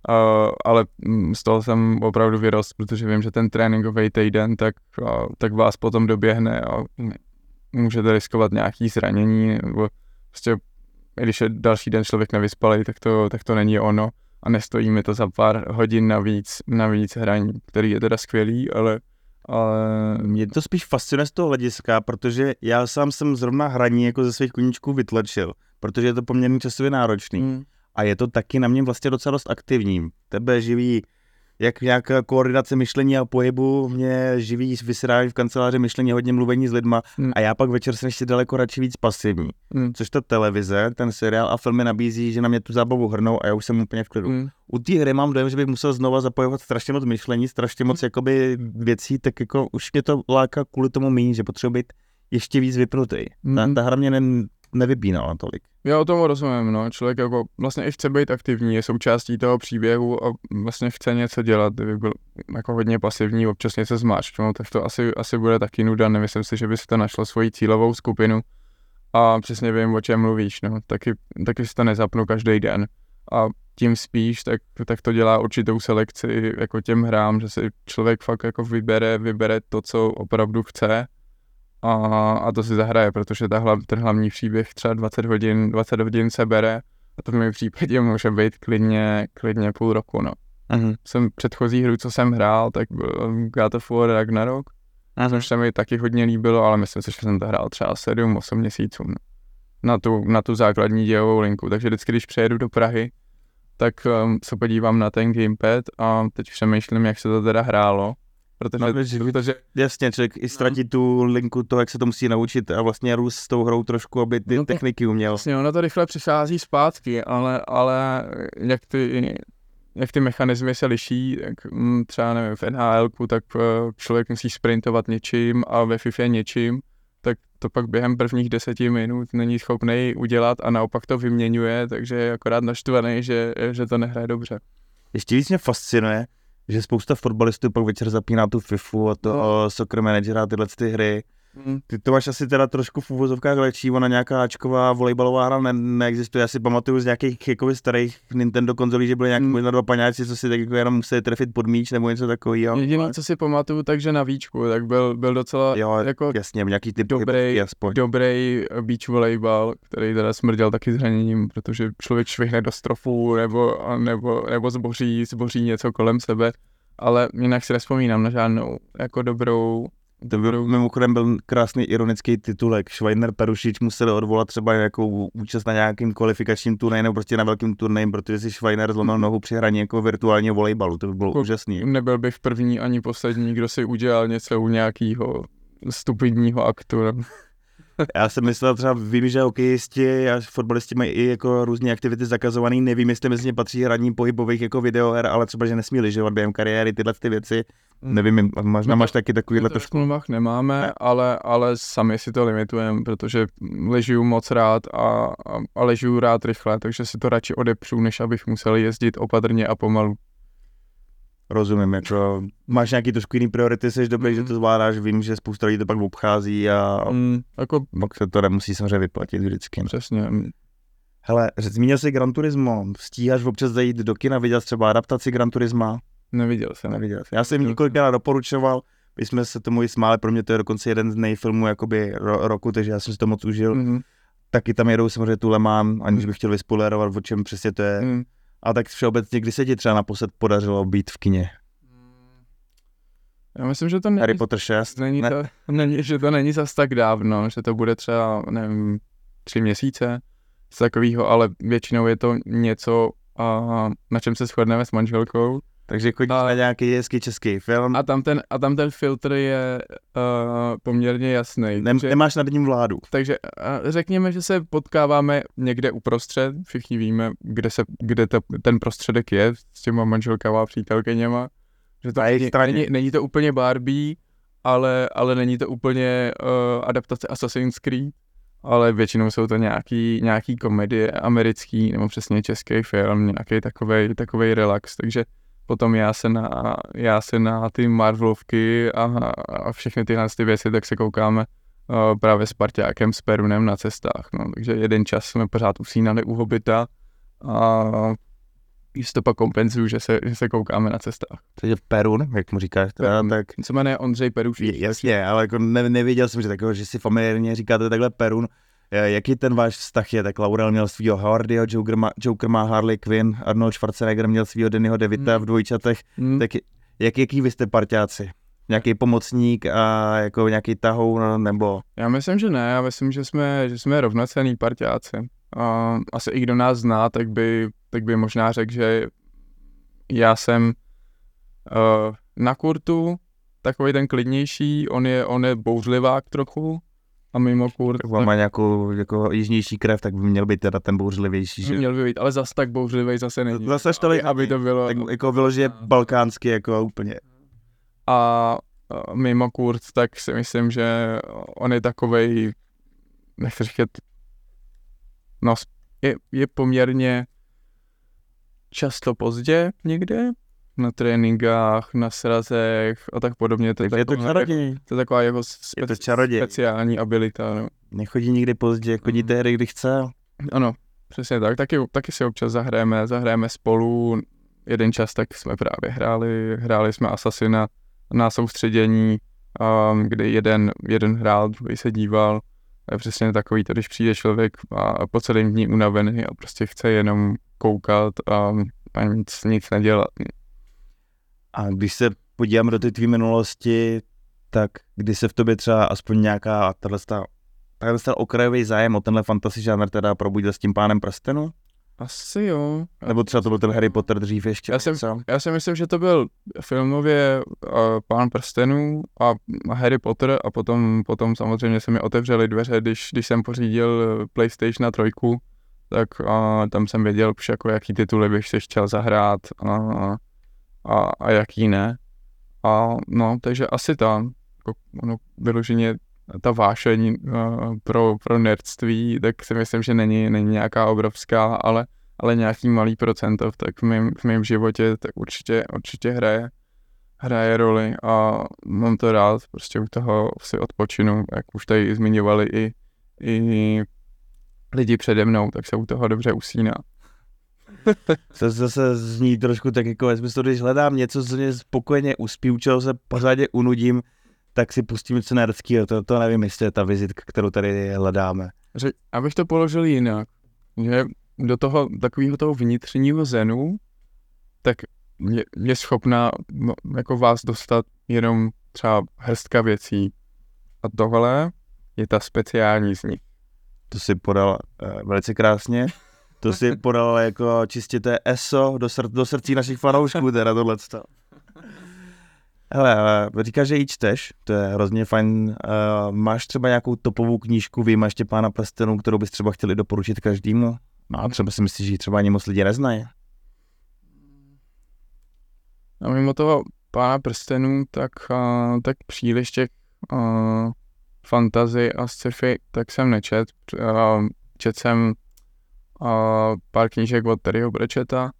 Uh, ale mm, z toho jsem opravdu vyrost, protože vím, že ten tréninkový týden tak, uh, tak vás potom doběhne a můžete riskovat nějaký zranění, nebo prostě když je další den člověk nevyspalý, tak to, tak to není ono a nestojí mi to za pár hodin navíc, navíc hraní, který je teda skvělý, ale ale mě to spíš fascinuje z toho hlediska, protože já sám jsem zrovna hraní jako ze svých koníčků vytlačil, protože je to poměrně časově náročný. Mm a je to taky na mě vlastně docela dost aktivní. Tebe živí jak nějaká koordinace myšlení a pohybu mě živí vysírání v kanceláři myšlení hodně mluvení s lidma Hmm. a já pak večer jsem ještě daleko radši víc pasivní. Mm. Což ta televize, ten seriál a filmy nabízí, že na mě tu zábavu hrnou a já už jsem úplně v klidu. Mm. U té hry mám dojem, že bych musel znova zapojovat strašně moc myšlení, strašně moc jakoby věcí, tak jako už mě to láká kvůli tomu méně, že potřebuji být ještě víc vypnutý. Ta, Mm. ta hra mě ne, nevypínala tolik. Já o tom rozumím, no. Člověk jako vlastně i chce být aktivní, je součástí toho příběhu a vlastně chce něco dělat, kdyby byl jako hodně pasivní, občas něco zmáčknout, tak to asi, asi bude taky nuda, nemyslím si, že by si to našlo svoji cílovou skupinu a přesně vím, o čem mluvíš, no. Taky, taky si to nezapnu každý den a tím spíš, tak, tak to dělá určitou selekci jako těm hrám, že si člověk fakt jako vybere, vybere to, co opravdu chce a, a to si zahraje, protože ta hlav, ten hlavní příběh třeba 20 hodin, 20 hodin se bere a to v mém případě může být klidně, klidně půl roku, no. Mhm. Jsem předchozí hru, co jsem hrál, tak byl God of War Ragnarok, což se mi taky hodně líbilo, ale myslím si, že jsem to hrál třeba 7-8 měsíců, no. Na tu, na tu základní dějovou linku, takže vždycky, když přejedu do Prahy, tak um, se podívám na ten gamepad a teď přemýšlím, jak se to teda hrálo, protože, No, že- protože Jasně, člověk i ztratí tu linku toho, jak se to musí naučit a vlastně růst s tou hrou trošku, aby ty No techniky uměl. Vlastně ono to rychle přichází zpátky, ale, ale jak ty, jak ty mechanismy se liší, tak mm, třeba nevím, v nhl tak eh, člověk musí sprintovat něčím a ve FIFA něčím, tak to pak během prvních deseti minut není schopný udělat a naopak to vyměňuje, takže je akorát naštvaný, že, že to nehraje dobře. Ještě víc mě fascinuje, že spousta fotbalistů pak večer zapíná tu FIFU a to No. Soccer Managera a tyhle ty hry. Mm. Ty to máš asi teda trošku v úvozovkách lepší, ona nějaká Ačková volejbalová hra ne- neexistuje. Já si pamatuju z nějakých jako starých Nintendo konzolí, že byly nějaký Mm. možná dva paňáci, co si tak jako jenom museli trefit pod míč nebo něco takového. Jediné, co si pamatuju, takže na víčku, tak byl, byl docela Jo, jako Jasně, nějaký typ Dobrý- aspoň. dobrý beach volejbal, který teda smrděl taky zraněním, protože člověk švihne do stropu nebo, nebo, nebo zboří, zboří něco kolem sebe, ale jinak si nespomínám na žádnou jako dobrou, To byl, mimochodem byl krásný ironický titulek. Schweiner Perušič musel odvolat třeba nějakou účast na nějakým kvalifikačním turnaji nebo prostě na velkým turnaji, protože si Schweiner zlomil nohu při hraní jako virtuálního volejbalu. To by bylo Ko- úžasný. nebyl bych první ani poslední, kdo si udělal něco u nějakého stupidního aktu. Já jsem myslel třeba, vím, že hokejisti a fotbalisti mají i jako různé aktivity zakazované. Nevím, jestli mezi ně patří hraní pohybových jako videoher, ale třeba, že nesmí lyžovat během kariéry, tyhle ty věci. Nevím, možná máš taky takovýhle My to v trošku. smlouvách nemáme, Ne. ale, ale sami si to limitujeme, protože ležiju moc rád a, a, a ležiju rád rychle, takže si to radši odepřu, než abych musel jezdit opatrně a pomalu. Rozumím, jako máš nějaký trošku jiný priority, jsi dobrý, Mhm. že to zvládáš, vím, že spousta lidí to pak obchází a Mm, jako pak se to nemusí samozřejmě vyplatit vždycky. přesně. Hele, zmínil jsi Gran Turismo, stíháš občas zajít do kina, viděl jsi třeba adaptaci Gran Turisma? Neviděl jsem. Neviděl. jsi. Já jsem Neviděl několikrát doporučoval, my jsme se tomu i smáli, pro mě to je dokonce jeden z nejfilmů jakoby ro- roku, takže já jsem si to moc užil. Mm. Mm, Taky tam jedou samozřejmě tu Le Mans, aniž bych chtěl vyspoilerovat, o čem přesně to je. Mm. mm. A tak všeobecně, kdy se ti třeba naposled podařilo být v kině? Já myslím, že to není, Harry Potter 6? není, Ne. to, není, že to není zas tak dávno, že to bude třeba, nevím, tři měsíce, z takového, ale většinou je to něco, a, na čem se shodneme s manželkou. Takže chodíš A- na nějaký hezký český film, A tam ten, a tam ten filtr je uh, poměrně jasný. Nem, takže, nemáš nad ním vládu. takže uh, řekněme, že se potkáváme někde uprostřed, všichni víme, kde, se, kde to, ten prostředek je s těma manželkama a přítelkyněma. Že to není, není, není to úplně Barbie, ale, ale není to úplně uh, adaptace Assassin's Creed, ale většinou jsou to nějaký, nějaký komedie americký nebo přesně český film, nějaký takovej relax, takže potom já se na, já se na ty Marvelovky a, a všechny tyhle ty věci, tak se koukáme uh, právě s Parťákem, s Perunem na cestách, no, takže jeden čas jsme pořád usínali u Hobita a když to pak kompenzuju, že se, že se koukáme na cestách. To je Perun, jak mu říkáš, teda, Perun. tak Se jmenuje Ondřej Peruš. je- jasně, ale jako ne, nevěděl jsem, že, takového, že si familiárně říkáte takhle Perun. Eh, Jaký ten váš vztah je? Tak Laurel měl svýho Howardyho, Joker má, Joker má Harley Quinn, Arnold Schwarzenegger měl svýho Dannyho DeVita Hmm. v dvojčatech. Hmm. Tak jak, jaký vy jste parťáci? Nějaký pomocník a jako nějaký tahoun, nebo Já myslím, že ne, já myslím, že jsme, že jsme rovnocenní parťáci. A asi i kdo nás zná, tak by, tak by možná řekl, že já jsem Uh, na kurtu takový ten klidnější, on je, on je bouřlivák trochu a mimo kurt... On má nějakou jako jižnější krev, tak by měl být teda ten bouřlivější, že? Měl by být, ale zas tak bouřlivý zase není. Zase tolik, aby, to bylo... Tak jako vyloženě balkánsky, jako úplně. A mimo kurt, tak si myslím, že on je takovej, nechci říkat, no, je, je poměrně často pozdě někde, na tréninkách, na srazech a tak podobně. To je, je to čaroděj. To je taková jeho spe- je to čaroděj. speciální abilita. No. Nechodí nikdy pozdě, chodí mm. tehdy, kdy chce. Ano, přesně tak. Taky, taky si občas zahrajeme, zahrajeme spolu. Jeden čas tak jsme právě hráli, hráli jsme Assassina na soustředění, um, kdy jeden, jeden hrál, druhý se díval. To je přesně takový, to, když přijde člověk a po celém dní unavený a prostě chce jenom koukat a, a nic, nic nedělat. A když se podívám do té tvý minulosti, tak kdy se v tobě třeba aspoň nějaká tahle takhle ten okrajový zájem o tenhle fantasy žánr teda probudil s tím pánem prstenu? Asi jo. Nebo třeba to byl ten Harry Potter dřív ještě? Já, jsem, já si myslím, že to byl filmově uh, Pán prstenů a Harry Potter a potom, potom samozřejmě se mi otevřely dveře, když, když jsem pořídil PlayStation na trojku, tak uh, tam jsem věděl už jako jaký tituly bych si chtěl zahrát a, a, a jaký ne. A no, takže asi tam, jako, ono, vyloženě ta vášeň uh, pro, pro nerdství, tak si myslím, že není, není nějaká obrovská, ale, ale nějaký malý procento tak v mém, v mém životě tak určitě, určitě hraje, hraje roli a mám to rád, prostě u toho si odpočinu, jak už tady zmiňovali i, i lidi přede mnou, tak se u toho dobře usíná. To zase zní trošku tak jako, jestli když hledám něco, co mě spokojeně uspí, u čeho se pořádně unudím, tak si pustím něco nerdského, to, to nevím, jestli je ta vizitka, kterou tady hledáme. Že, abych to položil jinak, že do toho takového toho vnitřního zenu, tak je, je schopná no, jako vás dostat jenom třeba hrstka věcí. A tohle je ta speciální z nich. To si podal uh, velice krásně. To si podal jako čistě té ESO do, sr- do srdcí našich fanoušků, teda tohle. Hele, říkáš, že ji čteš, to je hrozně fajn. Uh, máš třeba nějakou topovou knížku, vyjímáš pána prstenů, kterou bys třeba chtěli doporučit každému? No a třeba si myslíš, že ji třeba ani moc lidi neznají. A mimo toho pána prstenů, tak, uh, tak příliš těch uh, fantazy a sci-fi, tak jsem nečet. Uh, čet jsem uh, pár knížek od Terryho Brečeta,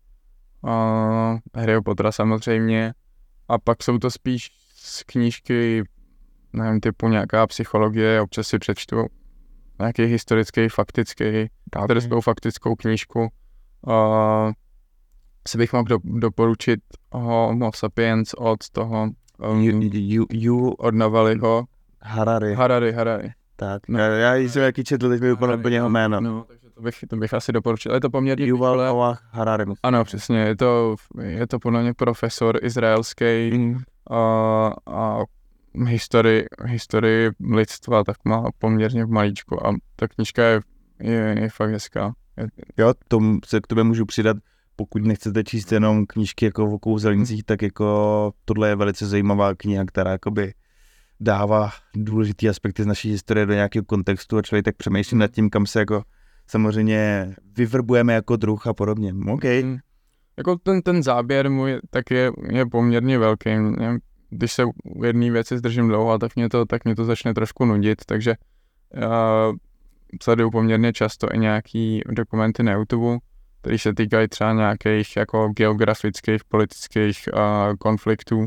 uh, Harryho Pottera samozřejmě, a pak jsou to spíš z knížky, nevím, typu nějaká psychologie, občas si přečtu nějaký historický, faktický, historickou faktickou knížku. Uh, si bych mohl do, doporučit Homo sapiens od toho um, you, you, you, od Navalnyho. Harari. Harari, Harari. Tak, no, já, jsem jaký četl, teď mi úplně jeho jméno. No, takže to bych, to bych asi doporučil. Je to poměrně... Yuval Noah Harari. Ano, přesně. Je to, je to podle mě profesor izraelský mm. a, a historii, historii lidstva tak má poměrně v malíčku a ta knižka je, je, je fakt hezká. Jo, to se k tobě můžu přidat, pokud nechcete číst jenom knížky jako o kouzelnicích, tak jako tohle je velice zajímavá kniha, která jakoby dává důležitý aspekty z naší historie do nějakého kontextu a člověk tak přemýšlí nad tím, kam se jako samozřejmě vyvrbujeme jako druh a podobně. OK. Mm. Jako ten, ten záběr můj tak je, je poměrně velký. Když se u jedné věci zdržím dlouho, tak mě to, tak mě to začne trošku nudit, takže uh, sleduju poměrně často i nějaký dokumenty na YouTube, které se týkají třeba nějakých jako geografických, politických uh, konfliktů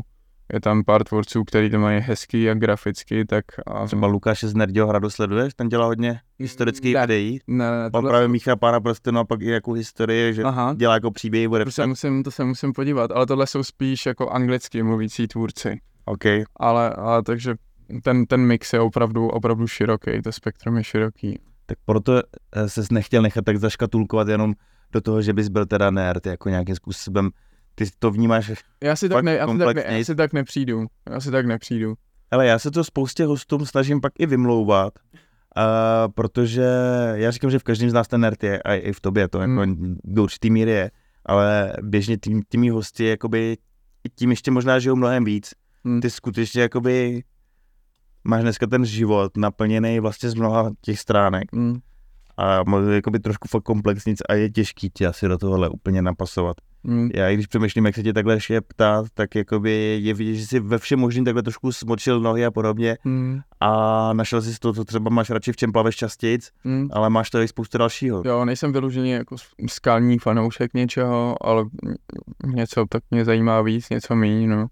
je tam pár tvůrců, kteří to mají hezký a graficky, tak... A... Třeba Lukáše z Nerděho hradu sleduješ? Ten dělá hodně historických ne, videí. Ne, ne, tohle... právě Mícha Pána Prstenu a pak i jako historie, že Aha. dělá jako příběhy. Bude to, se musím, to se musím podívat, ale tohle jsou spíš jako anglicky mluvící tvůrci. OK. Ale, ale takže ten, ten mix je opravdu, opravdu široký, to spektrum je široký. Tak proto eh, ses nechtěl nechat tak zaškatulkovat jenom do toho, že bys byl teda nerd, jako nějakým způsobem ty to vnímáš já si tak, ne, já, si tak ne, já si tak nepřijdu. Já si tak nepřijdu. Ale já se to spoustě hostům snažím pak i vymlouvat, uh, protože já říkám, že v každém z nás ten nerd je, a i v tobě to jako hmm. do určitý míry je, ale běžně tím, těmi hosty jakoby tím ještě možná žijou mnohem víc. Hmm. Ty skutečně jakoby máš dneska ten život naplněný vlastně z mnoha těch stránek Mm. A možná jakoby trošku fakt komplexnic a je těžký tě asi do tohohle úplně napasovat. Mm. Já i když přemýšlím, jak se tě takhle ještě ptát, tak jakoby je vidět, že jsi ve všem možným takhle trošku smočil nohy a podobně Mm. a našel jsi to, co třeba máš radši v čem plaveš častějc, Mm. ale máš tady spoustu dalšího. Jo, nejsem vyložený jako s- skalní fanoušek něčeho, ale něco tak mě zajímá víc, něco méně, no.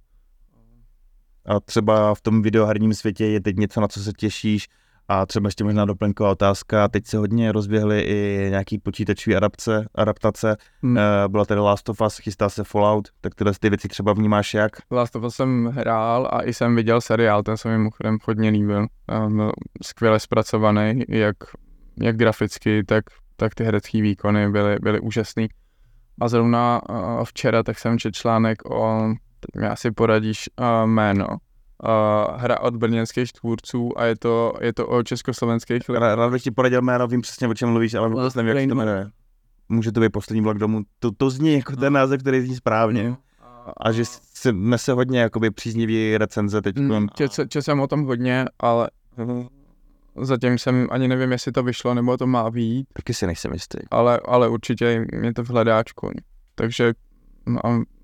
A třeba v tom videoherním světě je teď něco, na co se těšíš a třeba ještě možná doplňková otázka. Teď se hodně rozběhly i nějaký počítačové adaptace, adaptace. Hmm. Uh, byla tady Last of Us, chystá se Fallout, tak tyhle ty věci třeba vnímáš jak? Last of Us jsem hrál a i jsem viděl seriál, ten se mi mimochodem hodně líbil. Byl skvěle zpracovaný, jak, jak graficky, tak, tak ty herecké výkony byly, byly úžasný. A zrovna uh, včera tak jsem četl článek o, teď mi asi poradíš uh, jméno, uh, hra od brněnských tvůrců a je to, je to o československých Rád rád bych ti poradil jméno, vím přesně, o čem mluvíš, ale vůbec nevím, jak se to jmenuje. Může to být poslední vlog domů. To, to zní jako ten No. název, který zní správně. No. A že se nese hodně jakoby příznivý recenze teď. Mm, čet jsem o tom hodně, ale zatím jsem ani nevím, jestli to vyšlo, nebo to má být, Taky si nejsem jistý. ale, ale určitě je to v hledáčku. Takže no,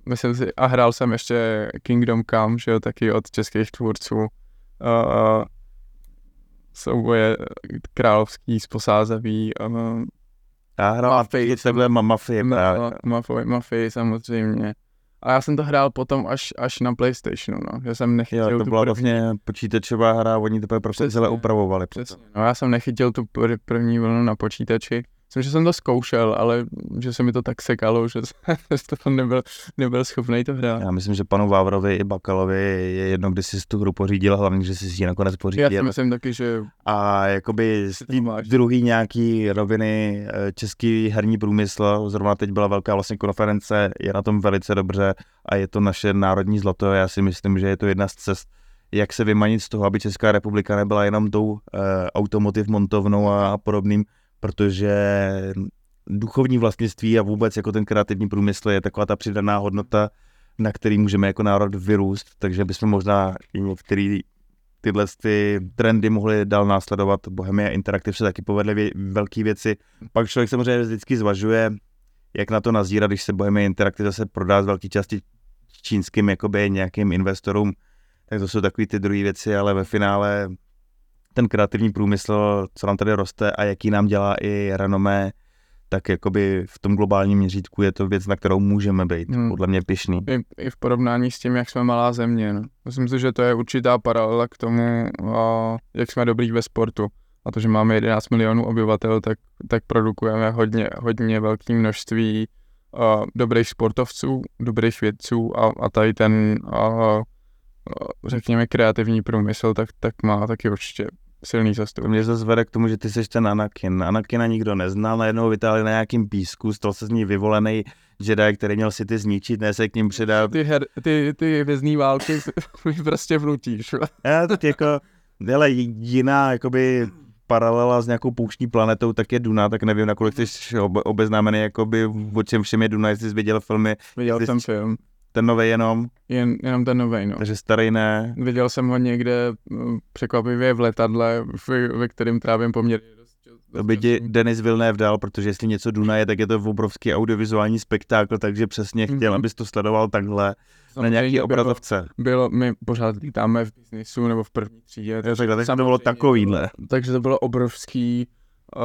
myslím si, a hrál jsem ještě Kingdom Come, že jo, taky od českých tvůrců. Uh, souboje královský, sposázavý, uh, Já hrál Mafii takhle ma- Mafii ma, právě. ma, mafii, mafii samozřejmě. A já jsem to hrál potom až, až na Playstationu, no. Že jsem nechytil Jo, to tu byla první- vlastně počítačová hra, oni teprve pro Přesně. konzole upravovali. Přesně. No já jsem nechytil tu pr- první vlnu na počítači. Myslím, že jsem to zkoušel, ale že se mi to tak sekalo, že jsem to nebyl, nebyl schopný to hrát. Já myslím, že panu Vávrovi i Bakalovi je jedno, kdy jsi tu hru pořídil, hlavně, že jsi si ji nakonec Já si pořídil. myslím taky, že A jakoby z druhý nějaký roviny eh, český herní průmysl, zrovna teď byla velká vlastně konference, je na tom velice dobře a je to naše národní zlato. Já si myslím, že je to jedna z cest, jak se vymanit z toho, aby Česká republika nebyla jenom tou uh, automotiv montovnou a podobným, protože duchovní vlastnictví a vůbec jako ten kreativní průmysl je taková ta přidaná hodnota, na který můžeme jako národ vyrůst, takže bychom možná i některý tyhle ty trendy mohly dál následovat. Bohemia Interactive se taky povedly vě- velké věci. Pak člověk samozřejmě vždycky zvažuje, jak na to nazírat, když se Bohemia Interactive zase prodá z velké části čínským jakoby nějakým investorům, tak to jsou takové ty druhé věci, ale ve finále ten kreativní průmysl, co nám tady roste a jaký nám dělá i renomé, tak jakoby v tom globálním měřítku je to věc, na kterou můžeme být, Hmm. podle mě pišný. i, i v porovnání s tím, jak jsme malá země. No. Myslím si, že to je určitá paralela k tomu, a, jak jsme dobrý ve sportu. A to, že máme 11 milionů obyvatel, tak, tak produkujeme hodně, hodně velké množství a, dobrých sportovců, dobrých vědců a, a tady ten, a, a, řekněme, kreativní průmysl, tak, tak má taky určitě silný To zastup. mě zase vede k tomu, že ty jsi ten Anakin. Anakina nikdo neznal, najednou vytáhli na nějakým písku, stal se z ní vyvolený Jedi, který měl si ty zničit, ne se k ním přidat. Ty, her, ty, ty hvězdný války mi prostě vnutíš. Já, tak jako, hele, jiná, jakoby, paralela s nějakou pouštní planetou, tak je Duna, tak nevím, nakolik jsi ob- obeznámený, jakoby, o čem všem je Duna, jestli jsi viděl filmy, Viděl jsem film, ten nový jenom, jen, jenom ten novej, no. takže starý ne. Viděl jsem ho někde mm, překvapivě v letadle, ve, ve kterém trávím poměrně To by ti. Denis Villeneuve dal, protože jestli něco Duna je, tak je to obrovský audiovizuální spektákl, takže přesně chtěl, Mhm. abys to sledoval takhle na Samozřejmě nějaký bylo- obrazovce. Bylo, my pořád lítáme v biznisu nebo v první třídě. Jo, takhle, takže to bylo takovýhle. Takže to bylo obrovský uh,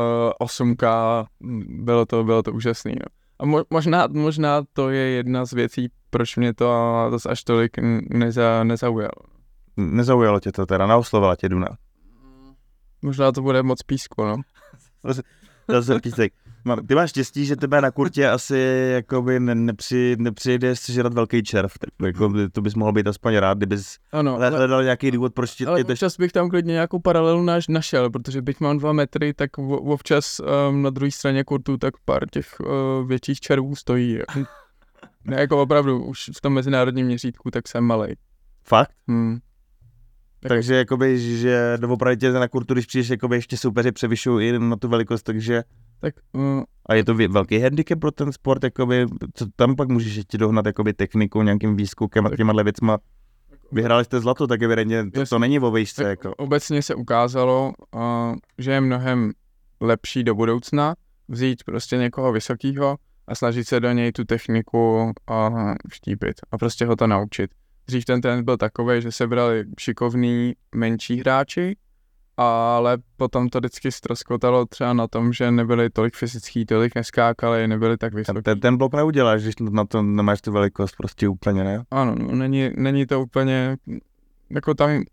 8K, mm, bylo to, bylo to úžasný. No. A mo, možná, možná to je jedna z věcí, proč mě to zase až tolik neza, nezaujalo. Nezaujalo tě to teda, naoslovila tě Duna. Možná to bude moc písku, no. Zase písek. Ty máš štěstí, že tebe na kurtě asi jakoby ne, nepři, nepřijde žrat velký červ. Tak jako, to bys mohl být aspoň rád, kdybys Ano, ale, hledal nějaký důvod, proč ti ale občas bych tam klidně nějakou paralelu naš, našel, protože byť mám dva metry, tak občas um, na druhé straně kurtu tak pár těch uh, větších červů stojí. ne, jako opravdu, už v tom mezinárodním měřítku, tak jsem malej. Fakt? Hmm. Jako- Takže jakoby, že opravdu tě na kurtu, když přijdeš, jakoby ještě soupeři převyšují i na tu velikost, takže Tak uh, A je to velký handicap pro ten sport, jakoby, co tam pak můžeš ještě dohnat jakoby technikou, nějakým výzkukem a těma věcma. Vyhráli jste zlato, tak evidentně to, to není o. Tak Jako. Obecně se ukázalo, uh, že je mnohem lepší do budoucna vzít prostě někoho vysokého a snažit se do něj tu techniku uh, vštípit a prostě ho to naučit. Dřív ten trend byl takový, že se brali šikovní menší hráči, ale potom to vždycky ztroskotalo třeba na tom, že nebyli tolik fyzický, tolik neskákali, nebyli tak vysoký. Ten, ten blok neuděláš, když na to nemáš tu velikost prostě úplně, ne? Ano, no, není, není to úplně, jako tam,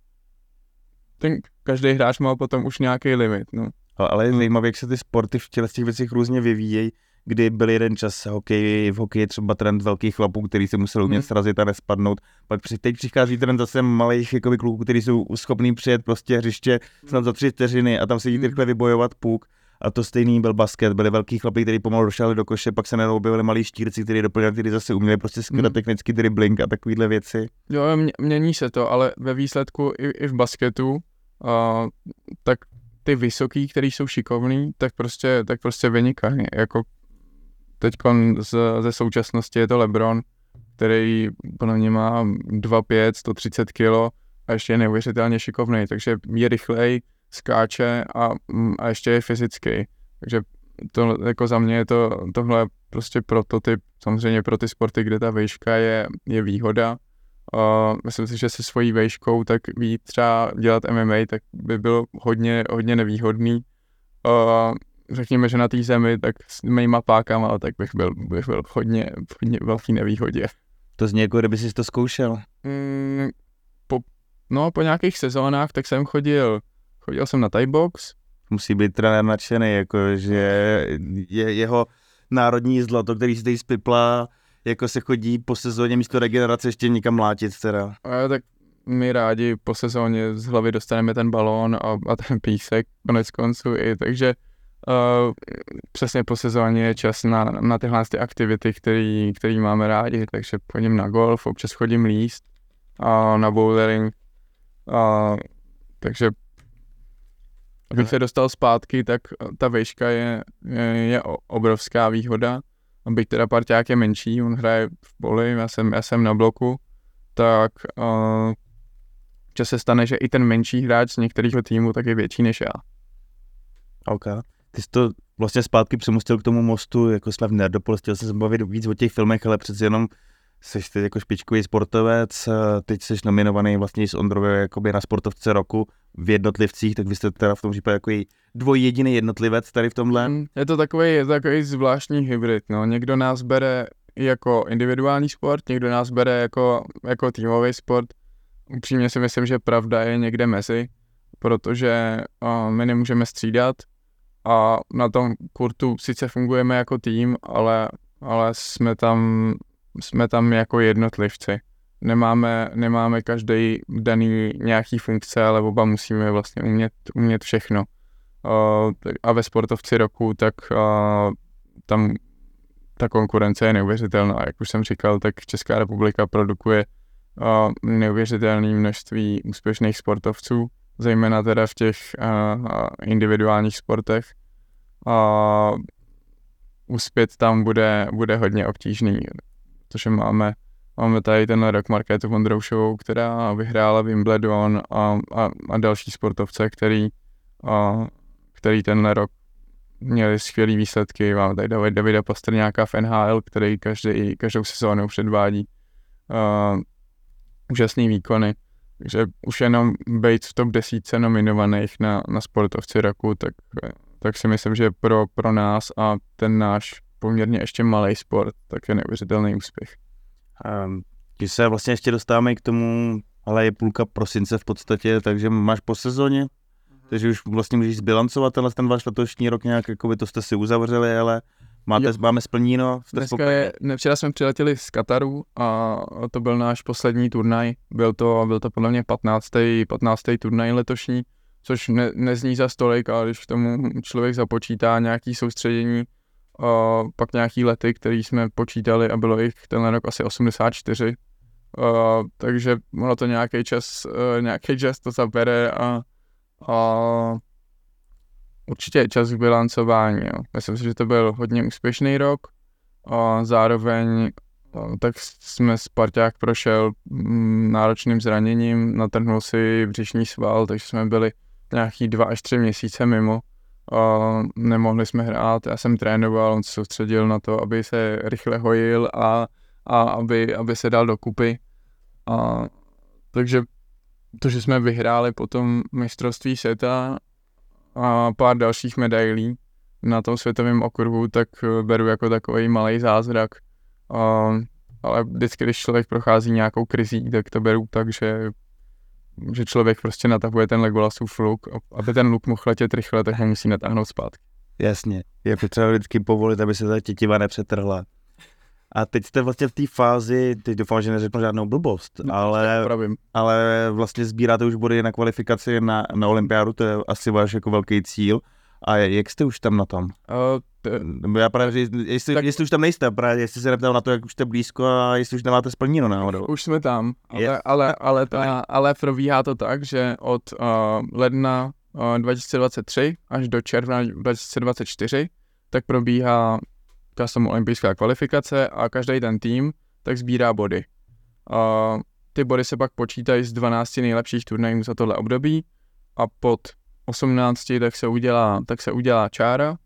ten každý hráč má potom už nějaký limit, no. Ale je zajímavé, jak se ty sporty v těch věcech různě vyvíjejí, kdy byl jeden čas hokej, v hokeji třeba trend velkých chlapů, který se musel umět Hmm. srazit a nespadnout. Pak při, teď přichází trend zase malých jakoby, kluků, kteří jsou schopní přijet prostě hřiště snad za tři vteřiny a tam se jít Hmm. rychle vybojovat puk. A to stejný byl basket, byli velký chlapi, kteří pomalu došli do koše, pak se najednou objevili malí štírci, kteří doplňovali, kteří zase uměli prostě skvěle Hmm. technický dribbling a takovéhle věci. Jo, mě, mění se to, ale ve výsledku i, i v basketu, uh, tak ty vysoký, který jsou šikovní, tak prostě, tak prostě vynikají. Jako teď ze současnosti je to LeBron, který podle mě má 2,5, 130 kg a ještě je neuvěřitelně šikovný, takže je rychlej, skáče a, mm, a ještě je fyzický. Takže to, jako za mě je to, tohle prostě prototyp, samozřejmě pro ty sporty, kde ta výška je, je výhoda. Uh, myslím si, že se svojí vejškou tak ví třeba dělat MMA, tak by bylo hodně, hodně nevýhodný. Uh, řekněme, že na té zemi, tak s mýma pákama, tak bych byl, bych byl v hodně, v hodně velký nevýhodě. To zní jako, kdyby jsi to zkoušel. Mm, po, no, po nějakých sezónách, tak jsem chodil, chodil jsem na Thai box, musí být trenér nadšený, jako, že je jeho národní zlato, který si tady spipla, jako se chodí po sezóně místo regenerace ještě někam mlátit teda. A tak my rádi po sezóně z hlavy dostaneme ten balón a, a ten písek konec konců i, takže uh, přesně po sezóně je čas na, na tyhle ty aktivity, který, který máme rádi, takže chodím na golf, občas chodím líst a na bouldering, a, takže abych se dostal zpátky, tak ta výška je, je, je obrovská výhoda. Byť teda parťák je menší, on hraje v poli, já jsem, já jsem na bloku, tak uh, že se stane, že i ten menší hráč z některého týmu tak je větší než já. OK. Ty jsi to vlastně zpátky přemustil k tomu mostu, jako jsme v Nerdopolis, chtěl jsem se bavit víc o těch filmech, ale přeci jenom jsi teď jako špičkový sportovec, teď jsi nominovaný vlastně s Ondrově jakoby na sportovce roku v jednotlivcích, tak vy jste teda v tom případě jako dvoj jediný jednotlivec tady v tomhle. Mm, Je to takový, je to takový zvláštní hybrid, no. Někdo nás bere jako individuální sport, někdo nás bere jako, jako týmový sport. Upřímně si myslím, že pravda je někde mezi, protože uh, my nemůžeme střídat a na tom kurtu sice fungujeme jako tým, ale, ale jsme tam, jsme tam jako jednotlivci. Nemáme, nemáme každý daný nějaký funkce, ale oba musíme vlastně umět, umět všechno. A ve sportovci roku, tak tam ta konkurence je neuvěřitelná. Jak už jsem říkal, tak Česká republika produkuje neuvěřitelné množství úspěšných sportovců, zejména teda v těch individuálních sportech. Uh, uspět tam bude, bude hodně obtížný, protože máme, máme tady ten rok Markétu Vondroušovou, která vyhrála Wimbledon a, a, a další sportovce, který, uh, který tenhle rok měli skvělé výsledky. Máme tady David, Davida Pastrňáka v NHL, který každý, každou sezónu předvádí uh, úžasný výkony. Takže už jenom být v top desítce nominovaných na, na sportovci roku, tak, tak si myslím, že pro, pro nás a ten náš poměrně ještě malý sport, tak je neuvěřitelný úspěch. Um, když se vlastně ještě dostáváme k tomu, ale je půlka prosince v podstatě, takže máš po sezóně, takže už vlastně můžeš zbilancovat tenhle ten váš letošní rok nějak, jako by to jste si uzavřeli, ale máte, Jo. máme splníno. Jste Dneska je, ne, včera jsme přiletěli z Kataru a to byl náš poslední turnaj. Byl to, byl to podle mě 15. 15. turnaj letošní, což ne, nezní za stolik, ale když k tomu člověk započítá nějaký soustředění, a pak nějaký lety, který jsme počítali a bylo jich tenhle rok asi 84, a, takže ono to nějaký čas, a, nějaký čas to zabere a, a určitě čas k bilancování. Jo. Myslím si, že to byl hodně úspěšný rok. A zároveň tak jsme Sparták prošel mm, náročným zraněním, natrhnul si břišní sval, takže jsme byli nějaký dva až tři měsíce mimo. A nemohli jsme hrát, já jsem trénoval, on se soustředil na to, aby se rychle hojil a, a aby, aby se dal dokupy. A, takže to, že jsme vyhráli potom mistrovství světa a pár dalších medailí na tom světovém okruhu, tak beru jako takový malý zázrak. A, ale vždycky, když člověk prochází nějakou krizí, tak to beru tak, že, že člověk prostě natahuje ten Legolasův luk. Aby ten luk mohl letět rychle, tak ho musí natáhnout zpátky. Jasně, je potřeba vždycky povolit, aby se ta tětiva nepřetrhla. A teď jste vlastně v té fázi, teď doufám, že neřeknu žádnou blbost, no, ale, ale vlastně sbíráte už body na kvalifikaci na, na olympiádu, to je asi váš jako velký cíl. A jak jste už tam na tom? Uh, t- já právě, jestli, tak... jestli už tam nejste, právě jestli se neptal na to, jak už jste blízko a jestli už nemáte splněno náhodou. Už jsme tam, ale, yes. ale, ale, ta, ale probíhá to tak, že od uh, ledna uh, 2023 až do června 2024 tak probíhá custom olympijská kvalifikace a každý ten tým tak sbírá body. Uh, ty body se pak počítají z 12 nejlepších turnajů za tohle období a pod 18 tak se udělá, tak se udělá čára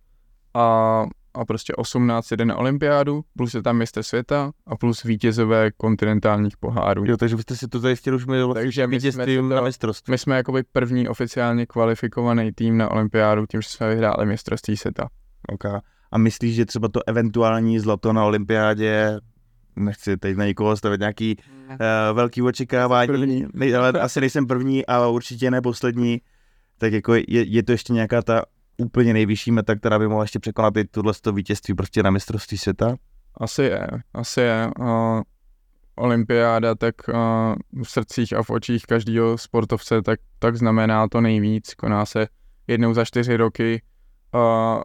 a, a prostě 18 jde na olympiádu, plus je tam mistr světa a plus vítězové kontinentálních pohárů. Jo, takže jste si to zajistili už měli takže my jsme, to, na mistrovství. My jsme jakoby první oficiálně kvalifikovaný tým na olympiádu tím, že jsme vyhráli mistrovství světa. Okay. A myslíš, že třeba to eventuální zlato na olympiádě nechci teď na nikoho stavit nějaký uh, velký očekávání, nej, ale asi nejsem první a určitě ne poslední, tak jako je, je to ještě nějaká ta úplně nejvyšší meta, která by mohla ještě překonat i tohle vítězství prostě na mistrovství světa? Asi je, asi je. Uh, olympiáda, tak uh, v srdcích a v očích každého sportovce, tak, tak znamená to nejvíc. Koná se jednou za čtyři roky. Uh,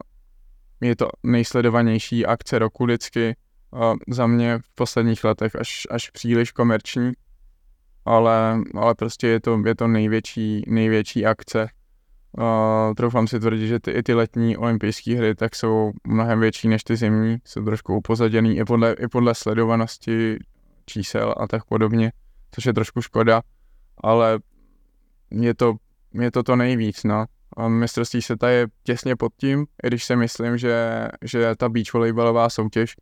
je to nejsledovanější akce roku vždycky. Uh, za mě v posledních letech až, až příliš komerční, ale, ale prostě je to, je to největší, největší akce Uh, troufám si tvrdit, že ty, i ty letní olympijské hry tak jsou mnohem větší než ty zimní, jsou trošku upozaděný i podle, i podle sledovanosti čísel a tak podobně, což je trošku škoda, ale je to, je to to nejvíc, no. A mistrovství světa je těsně pod tím, i když si myslím, že, že ta beach volejbalová soutěž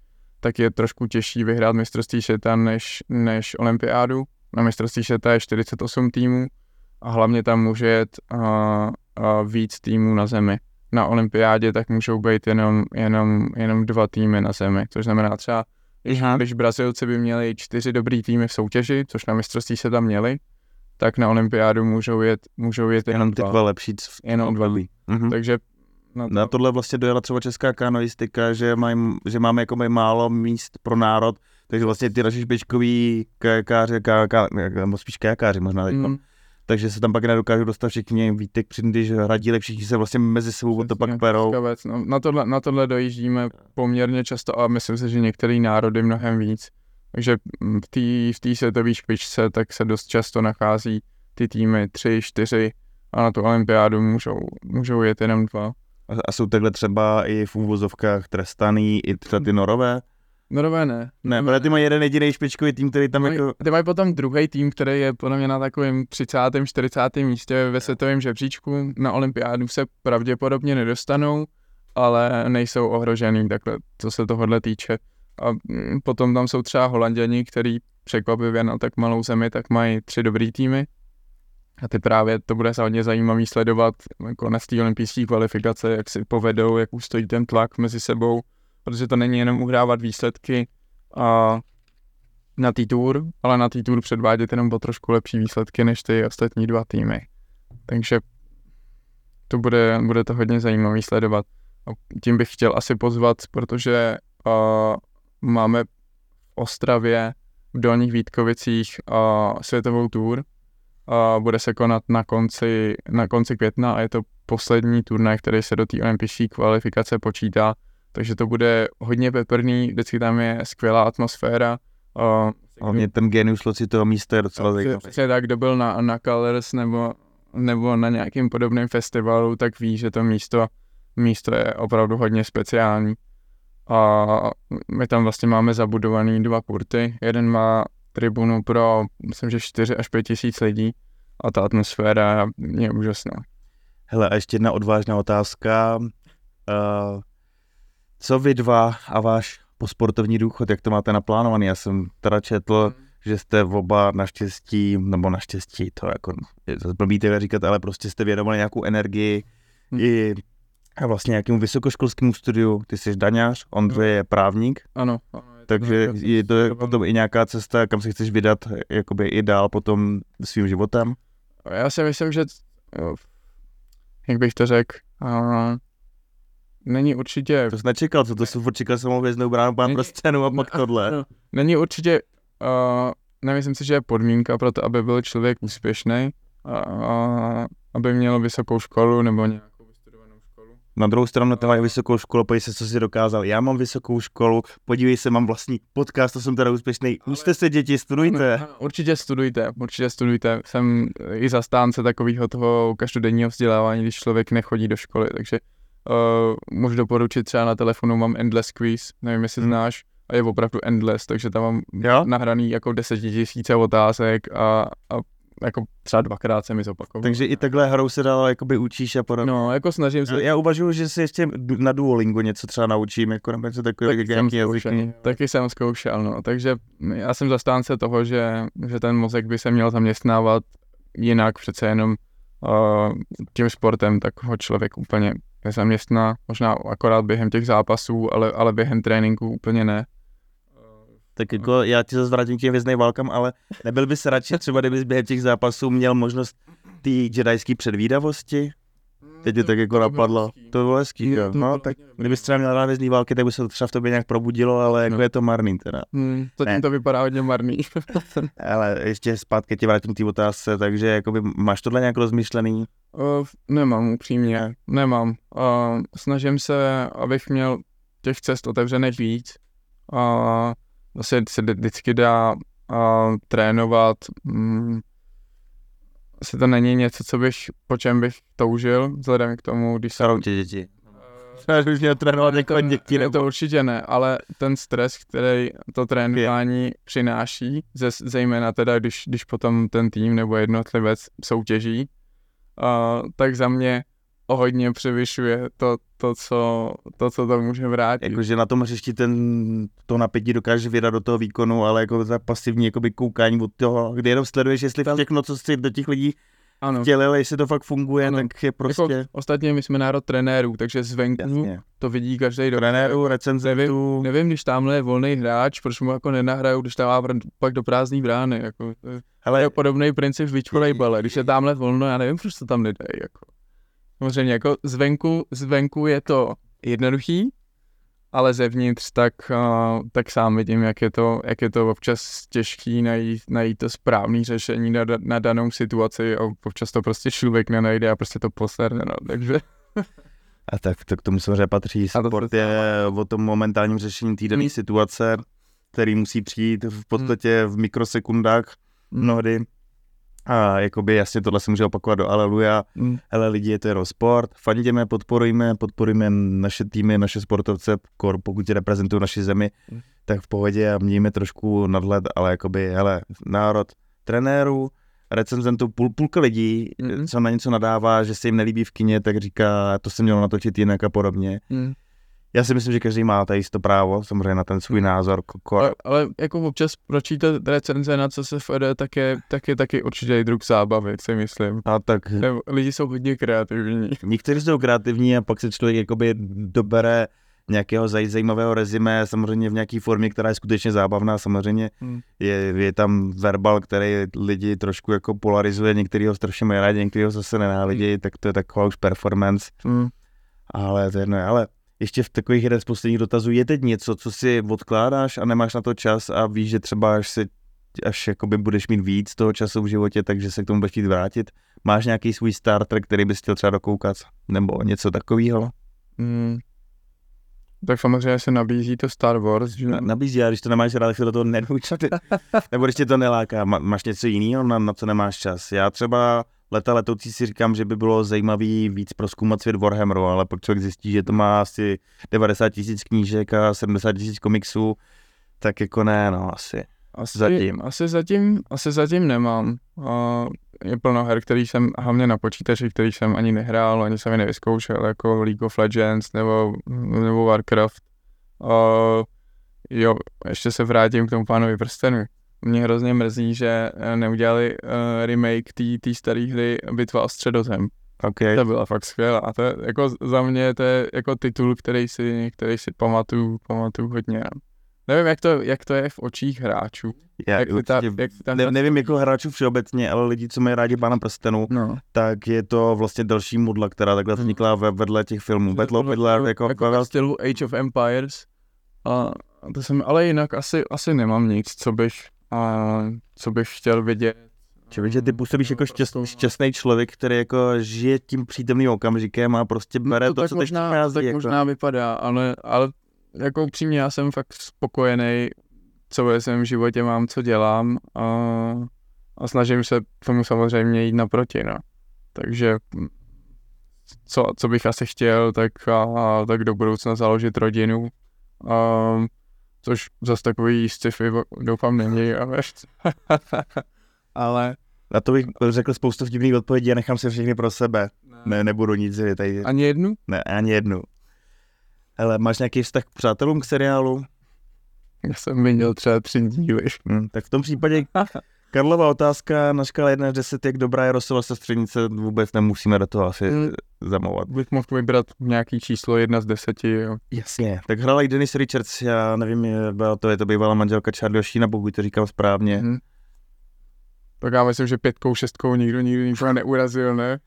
tak je trošku těžší vyhrát mistrovství světa než, než olympiádu. Na mistrovství světa je 48 týmů a hlavně tam může jet víc týmů na zemi. Na olympiádě tak můžou být jenom, jenom, jenom dva týmy na zemi, což znamená třeba, když, když Brazilci by měli čtyři dobrý týmy v soutěži, což na mistrovství se tam měli, tak na olympiádu můžou jet, můžou jet jenom, jenom ty dva lepší. Jenom dva. Mm-hmm. Takže na, to... na tohle vlastně dojela třeba česká kanoistika, že, maj, že máme jako maj málo míst pro národ, takže vlastně ty naši špičkoví kajakáři, nebo spíš kajakáři možná teď, mm takže se tam pak nedokážou dostat všichni Vítek, když hradí, všichni se vlastně mezi sebou to pak perou. No, na, tohle, na tohle dojíždíme poměrně často a myslím si, že některé národy mnohem víc. Takže v té v světové špičce tak se dost často nachází ty týmy tři, čtyři a na tu olympiádu můžou, můžou jet jenom dva. A, a jsou takhle třeba i v úvozovkách trestaný i třeba ty norové? Norové ne. Ne, protože ty mají jeden jediný špičkový tým, který tam mají, jako... Ty mají potom druhý tým, který je podle mě na takovém 30. 40. místě ve světovém žebříčku. Na olympiádu se pravděpodobně nedostanou, ale nejsou ohrožený takhle, co se tohohle týče. A mm, potom tam jsou třeba holanděni, který překvapivě na tak malou zemi, tak mají tři dobrý týmy. A ty právě to bude hodně zajímavý sledovat konec té olympijské kvalifikace, jak si povedou, jak ustojí ten tlak mezi sebou protože to není jenom uhrávat výsledky a na té tour, ale na té tour předvádět jenom po trošku lepší výsledky než ty ostatní dva týmy. Takže to bude, bude to hodně zajímavý sledovat. A tím bych chtěl asi pozvat, protože uh, máme v Ostravě v Dolních Vítkovicích uh, světovou tour. Uh, bude se konat na konci, na konci května a je to poslední turnaj, který se do té olympijské kvalifikace počítá takže to bude hodně peprný, vždycky tam je skvělá atmosféra. Uh, Hlavně ten genius loci toho místa je docela zajímavý. Přesně tak, kdo byl na, na Colors nebo, nebo na nějakém podobném festivalu, tak ví, že to místo místo je opravdu hodně speciální. A my tam vlastně máme zabudovaný dva kurty. Jeden má tribunu pro, myslím, že 4 až 5 tisíc lidí a ta atmosféra je úžasná. Hele, a ještě jedna odvážná otázka. Uh, co vy dva a váš posportovní důchod, jak to máte naplánovaný? Já jsem teda četl, hmm. že jste oba naštěstí, nebo naštěstí, to jako, je zase blbý říkat, ale prostě jste věnovali nějakou energii hmm. i a vlastně nějakému vysokoškolskému studiu. Ty jsi daňář, Ondřej je právník. Ano. ano je takže to je to je potom i nějaká cesta, kam se chceš vydat jakoby i dál potom svým životem? Já si myslím, že jak bych to řekl, není určitě... To jsi nečekal, co to jsem čekal samou hvězdnou bránu pán pro scénu a pak tohle. No, není určitě, uh, nemyslím si, že je podmínka pro to, aby byl člověk úspěšný, uh, aby měl vysokou školu nebo nějak na druhou stranu to mají vysokou školu, podívej se, co si dokázal. Já mám vysokou školu, podívej se, mám vlastní podcast, to jsem teda úspěšný. Učte se děti, studujte. Ano, určitě studujte, určitě studujte. Jsem i zastánce takového toho každodenního vzdělávání, když člověk nechodí do školy, takže uh, můžu doporučit třeba na telefonu mám Endless Quiz, nevím, jestli hmm. znáš, a je opravdu endless, takže tam mám jo? nahraný jako desetitisíce otázek a, a jako třeba dvakrát se mi zopakoval. Takže i takhle hrou se dalo, jakoby učíš a podobně. No, jako snažím se. Já uvažuji, že si ještě na Duolingu něco třeba naučím, jako nebo něco takové, tak jak jazyky. Taky jsem zkoušel, no. Takže já jsem zastánce toho, že, že ten mozek by se měl zaměstnávat jinak přece jenom uh, tím sportem, tak ho člověk úplně nezaměstná, možná akorát během těch zápasů, ale, ale během tréninku úplně ne tak jako já ti zase vrátím těm věznej válkám, ale nebyl bys radši třeba, kdybys během těch zápasů měl možnost té jedajské předvídavosti? Teď je tak jako napadlo. To bylo hezký, jo. No, tak kdybys třeba měl rád vězný války, tak by se to třeba v tobě nějak probudilo, ale jako no. je to marný teda. Hmm, zatím to vypadá hodně marný. ale ještě zpátky tě vrátím k té otázce, takže jakoby máš tohle nějak rozmyšlený? Uh, nemám, upřímně, nemám. Uh, snažím se, abych měl těch cest otevřených víc. Uh, zase se vždycky dá uh, trénovat. Mm, asi to není něco, co bych, po čem bych toužil, vzhledem k tomu, když jsem... tě děti. Já bych měl trénovat jako děti. Ne, to určitě ne, ale ten stres, který to trénování je. přináší, ze, zejména teda, když, když potom ten tým nebo jednotlivec soutěží, uh, tak za mě o hodně převyšuje to, to, co, to, co to může vrátit. Jakože na tom hřišti ten, to napětí dokáže vydat do toho výkonu, ale jako za pasivní jakoby koukání od toho, kdy jenom sleduješ, jestli všechno, co si do těch lidí ano. vtělil, jestli to fakt funguje, ano. tak je jako prostě... Jako, ostatně my jsme národ trenérů, takže zvenku Jasně. to vidí každý do Trenérů, recenzentů. Nevím, nevím, když tamhle je volný hráč, proč mu jako nenahrajou, když tam má pak do prázdný brány. Jako, Hele, je podobný princip v beach volejbale. Když je tamhle volno, já nevím, proč to tam nedají. Jako. Samozřejmě jako zvenku, zvenku je to jednoduchý, ale zevnitř tak, uh, tak sám vidím, jak je to, jak je to občas těžký najít, najít to správné řešení na, na danou situaci a občas to prostě člověk nenajde a prostě to poserne, no, takže... A tak to k tomu samozřejmě patří. Sport je o tom momentálním řešení dané hmm. situace, který musí přijít v podstatě v mikrosekundách mnohdy. A jakoby jasně tohle se může opakovat do Aleluja. Mm. Hele lidi, je to jenom sport, fanděme, podporujme, podporujme naše týmy, naše sportovce, kor, pokud tě reprezentují naši zemi, mm. tak v pohodě a mějme trošku nadhled, ale jakoby, hele, národ trenérů, recenzentů, půl, půlka lidí, mm. co na něco nadává, že se jim nelíbí v kině, tak říká, to se mělo natočit jinak a podobně. Mm já si myslím, že každý má tady to právo, samozřejmě na ten svůj hmm. názor. Ale, ale jako občas pročítat recenze na vede, tak je, tak je taky určitě i druh zábavy, si myslím. A tak. Lidi jsou hodně kreativní. Někteří jsou kreativní a pak se člověk jakoby dobere nějakého zajímavého rezime, samozřejmě v nějaké formě, která je skutečně zábavná, samozřejmě hmm. je, je tam verbal, který lidi trošku jako polarizuje, některý ho strašně mají rádi, některý ho zase nenávidí, hmm. tak to je taková už performance. Hmm. Ale to je jedno, ale ještě v takových jeden z posledních dotazů, je teď něco, co si odkládáš a nemáš na to čas a víš, že třeba až se až jakoby budeš mít víc toho času v životě, takže se k tomu budeš chtít vrátit. Máš nějaký svůj starter, který bys chtěl třeba dokoukat? Nebo něco takového? Mm. Tak samozřejmě se nabízí to Star Wars. Že? Na, nabízí, ale když to nemáš rád, tak se do toho nenoučit. Nebo když tě to neláká. Má, máš něco jiného, na, na co nemáš čas? Já třeba leta letoucí si říkám, že by bylo zajímavý víc proskoumat svět Warhammeru, ale pak člověk zjistí, že to má asi 90 tisíc knížek a 70 tisíc komiksů, tak jako ne, no asi. Asi Zatím. Asi zatím, asi zatím nemám. A je plno her, který jsem, hlavně na počítači, který jsem ani nehrál, ani jsem je nevyzkoušel, jako League of Legends nebo, nebo Warcraft. A jo, ještě se vrátím k tomu pánovi prstenu. Mě hrozně mrzí, že eh, neudělali uh, remake té staré hry Bitva o středozem. Okay. To byla fakt skvělá. A to je, jako za mě to je jako titul, který si, který si pamatuju, pamatuju hodně. Nevím, jak to, jak to je v očích hráčů. Já, jak ta, jak ta ne, nevím jako hráčů všeobecně, ale lidi, co mají rádi Pána prstenů, No. tak je to vlastně další modla, která takhle Hmm. vznikla ve, vedle těch filmů. Battle of Jako- Middle jako, jako ve stylu Age of Empires. A to jsem, ale jinak asi, asi nemám nic, co bych, a, co bych chtěl vidět. Čiže že ty působíš jako šťast, šťastný člověk, který jako žije tím přítomným okamžikem a prostě bere No to, tak co teď možná, přichází. tak jako. možná vypadá, ale, ale jako upřímně já jsem fakt spokojený, co ve svém životě mám, co dělám a, a snažím se tomu samozřejmě jít naproti, no. Takže hm, co, co bych asi chtěl, tak, a, tak do budoucna založit rodinu, a, což zase takový sci-fi doufám není, ale, ale Na to bych řekl spoustu vtipných odpovědí a nechám si všechny pro sebe. Ne, nebudu nic tady. ani jednu? Ne, ani jednu. Hele, máš nějaký vztah k přátelům k seriálu? Já jsem viděl třeba tři díly. Hm, tak v tom případě Karlova otázka na škále 1 až 10, jak dobrá je Rosova sestřenice, vůbec nemusíme do toho asi Hm. zamovat. Bych mohl vybrat nějaký číslo jedna z deseti, jo. Jasně. Tak hrála i Dennis Richards, já nevím, je- byla to je to bývalá manželka Charlie Sheena, pokud to říkám správně. Mhm. Tak já myslím, že pětkou, šestkou nikdo nikdy nikoho neurazil, ne?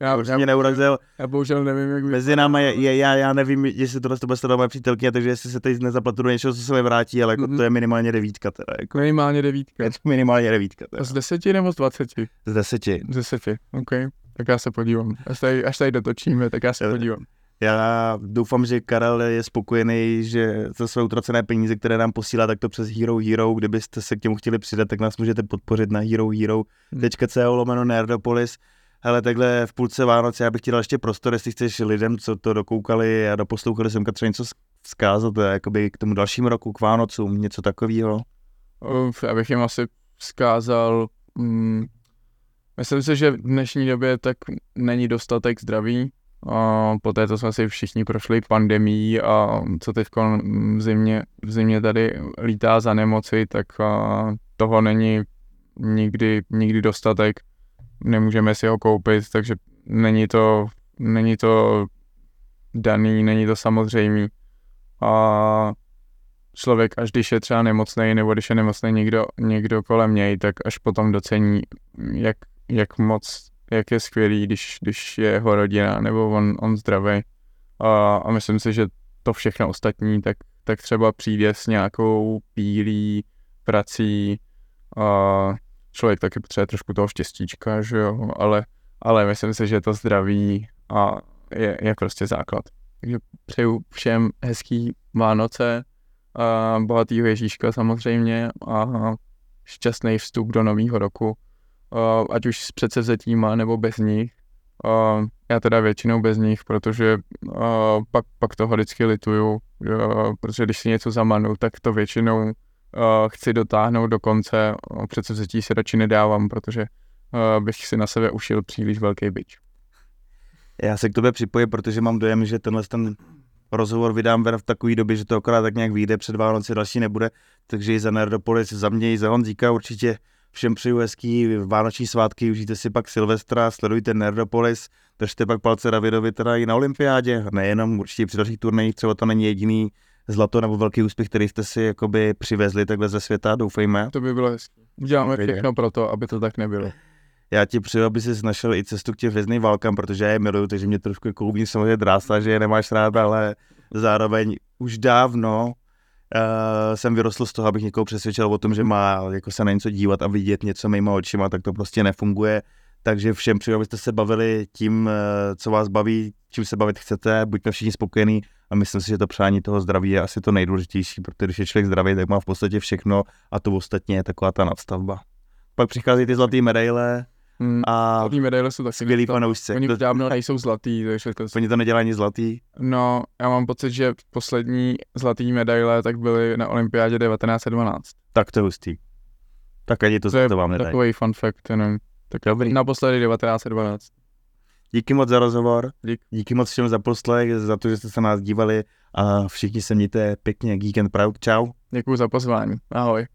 Já, Už já, mě neurazil. já bohužel nevím, jak. Mezi náma je, je, já, já nevím, jestli tohle to bude sledovat moje přítelkyně, takže jestli se teď nezaplatu do něčeho, co se mi vrátí, ale jako Mhm. to je minimálně devítka teda. Jako, Minimálně devítka. je to minimálně devítka teda. Z deseti nebo z dvaceti? Z deseti. Z deseti, OK. Tak já se podívám. Až tady, až tady dotočíme, tak já se podívám. Já doufám, že Karel je spokojený, že za své utracené peníze, které nám posílá takto přes Hero Hero, kdybyste se k němu chtěli přidat, tak nás můžete podpořit na herohero.co lomeno Nerdopolis. Hele, takhle v půlce Vánoce, já bych ti dal ještě prostor, jestli chceš lidem, co to dokoukali a doposlouchali semka třeba něco vzkázat, eh, jakoby k tomu dalšímu roku, k Vánocům, něco takového. Já bych jim asi vzkázal, mm, myslím si, že v dnešní době tak není dostatek zdraví. A po této jsme si všichni prošli pandemí a co teď v zimě, v zimě tady lítá za nemoci, tak toho není nikdy, nikdy dostatek. Nemůžeme si ho koupit, takže není to, není to daný, není to samozřejmý. A člověk, až když je třeba nemocný, nebo když je nemocný někdo, někdo kolem něj, tak až potom docení, jak, jak moc, jak je skvělý, když, když je jeho rodina, nebo on, on zdravý. A, a myslím si, že to všechno ostatní, tak, tak třeba přijde s nějakou pílí, prací, a člověk taky potřebuje trošku toho štěstíčka, že jo, ale, ale myslím si, že to zdraví a je, je prostě základ. Takže přeju všem hezký Vánoce, a bohatýho Ježíška samozřejmě a šťastný vstup do nového roku, ať už s předsevzetíma nebo bez nich. Já teda většinou bez nich, protože pak, pak toho vždycky lituju, protože když si něco zamanu, tak to většinou a chci dotáhnout do konce, a předsevzetí si radši nedávám, protože a bych si na sebe ušil příliš velký bič. Já se k tobě připojím, protože mám dojem, že tenhle ten rozhovor vydám v takové době, že to akorát tak nějak vyjde před Vánoci, další nebude, takže i za Nerdopolis, za mě i za Honzíka určitě všem přeju hezký vánoční svátky, užijte si pak Silvestra, sledujte Nerdopolis, držte pak palce Davidovi teda i na olympiádě, nejenom určitě při dalších turnajích, třeba to není jediný zlato nebo velký úspěch, který jste si jakoby přivezli takhle ze světa, doufejme. To by bylo hezké. Uděláme všechno pro to, aby to tak nebylo. Já ti přeju, aby jsi našel i cestu k těm hvězdným válkám, protože já je miluju, takže mě trošku jako uvnitř samozřejmě drásá, že je nemáš rád, ale zároveň už dávno uh, jsem vyrostl z toho, abych někoho přesvědčil o tom, že má jako se na něco dívat a vidět něco mýma očima, tak to prostě nefunguje. Takže všem přeju, abyste se bavili tím, eh, co vás baví, čím se bavit chcete, buďme všichni spokojení a myslím si, že to přání toho zdraví je asi to nejdůležitější, protože když je člověk zdravý, tak má v podstatě všechno a to ostatně je taková ta nadstavba. Pak přicházejí ty zlaté medaile Hmm. a Zlatý medaile jsou taky skvělý fanoušci. Oni To- dávno nejsou zlatý, takže to... Oni to nedělají ani zlatý. No, já mám pocit, že poslední zlatý medaile tak byly na olympiádě 1912. Tak to je hustý. Tak ani to, To je to vám nedají. Takový fun fact, jenom. Tak dobrý. Naposledy 1912. Díky moc za rozhovor. Dík. Díky moc všem za poslech, za to, že jste se na nás dívali a všichni se mějte pěkně. Geek and Proud. Čau. Děkuji za pozvání. Ahoj.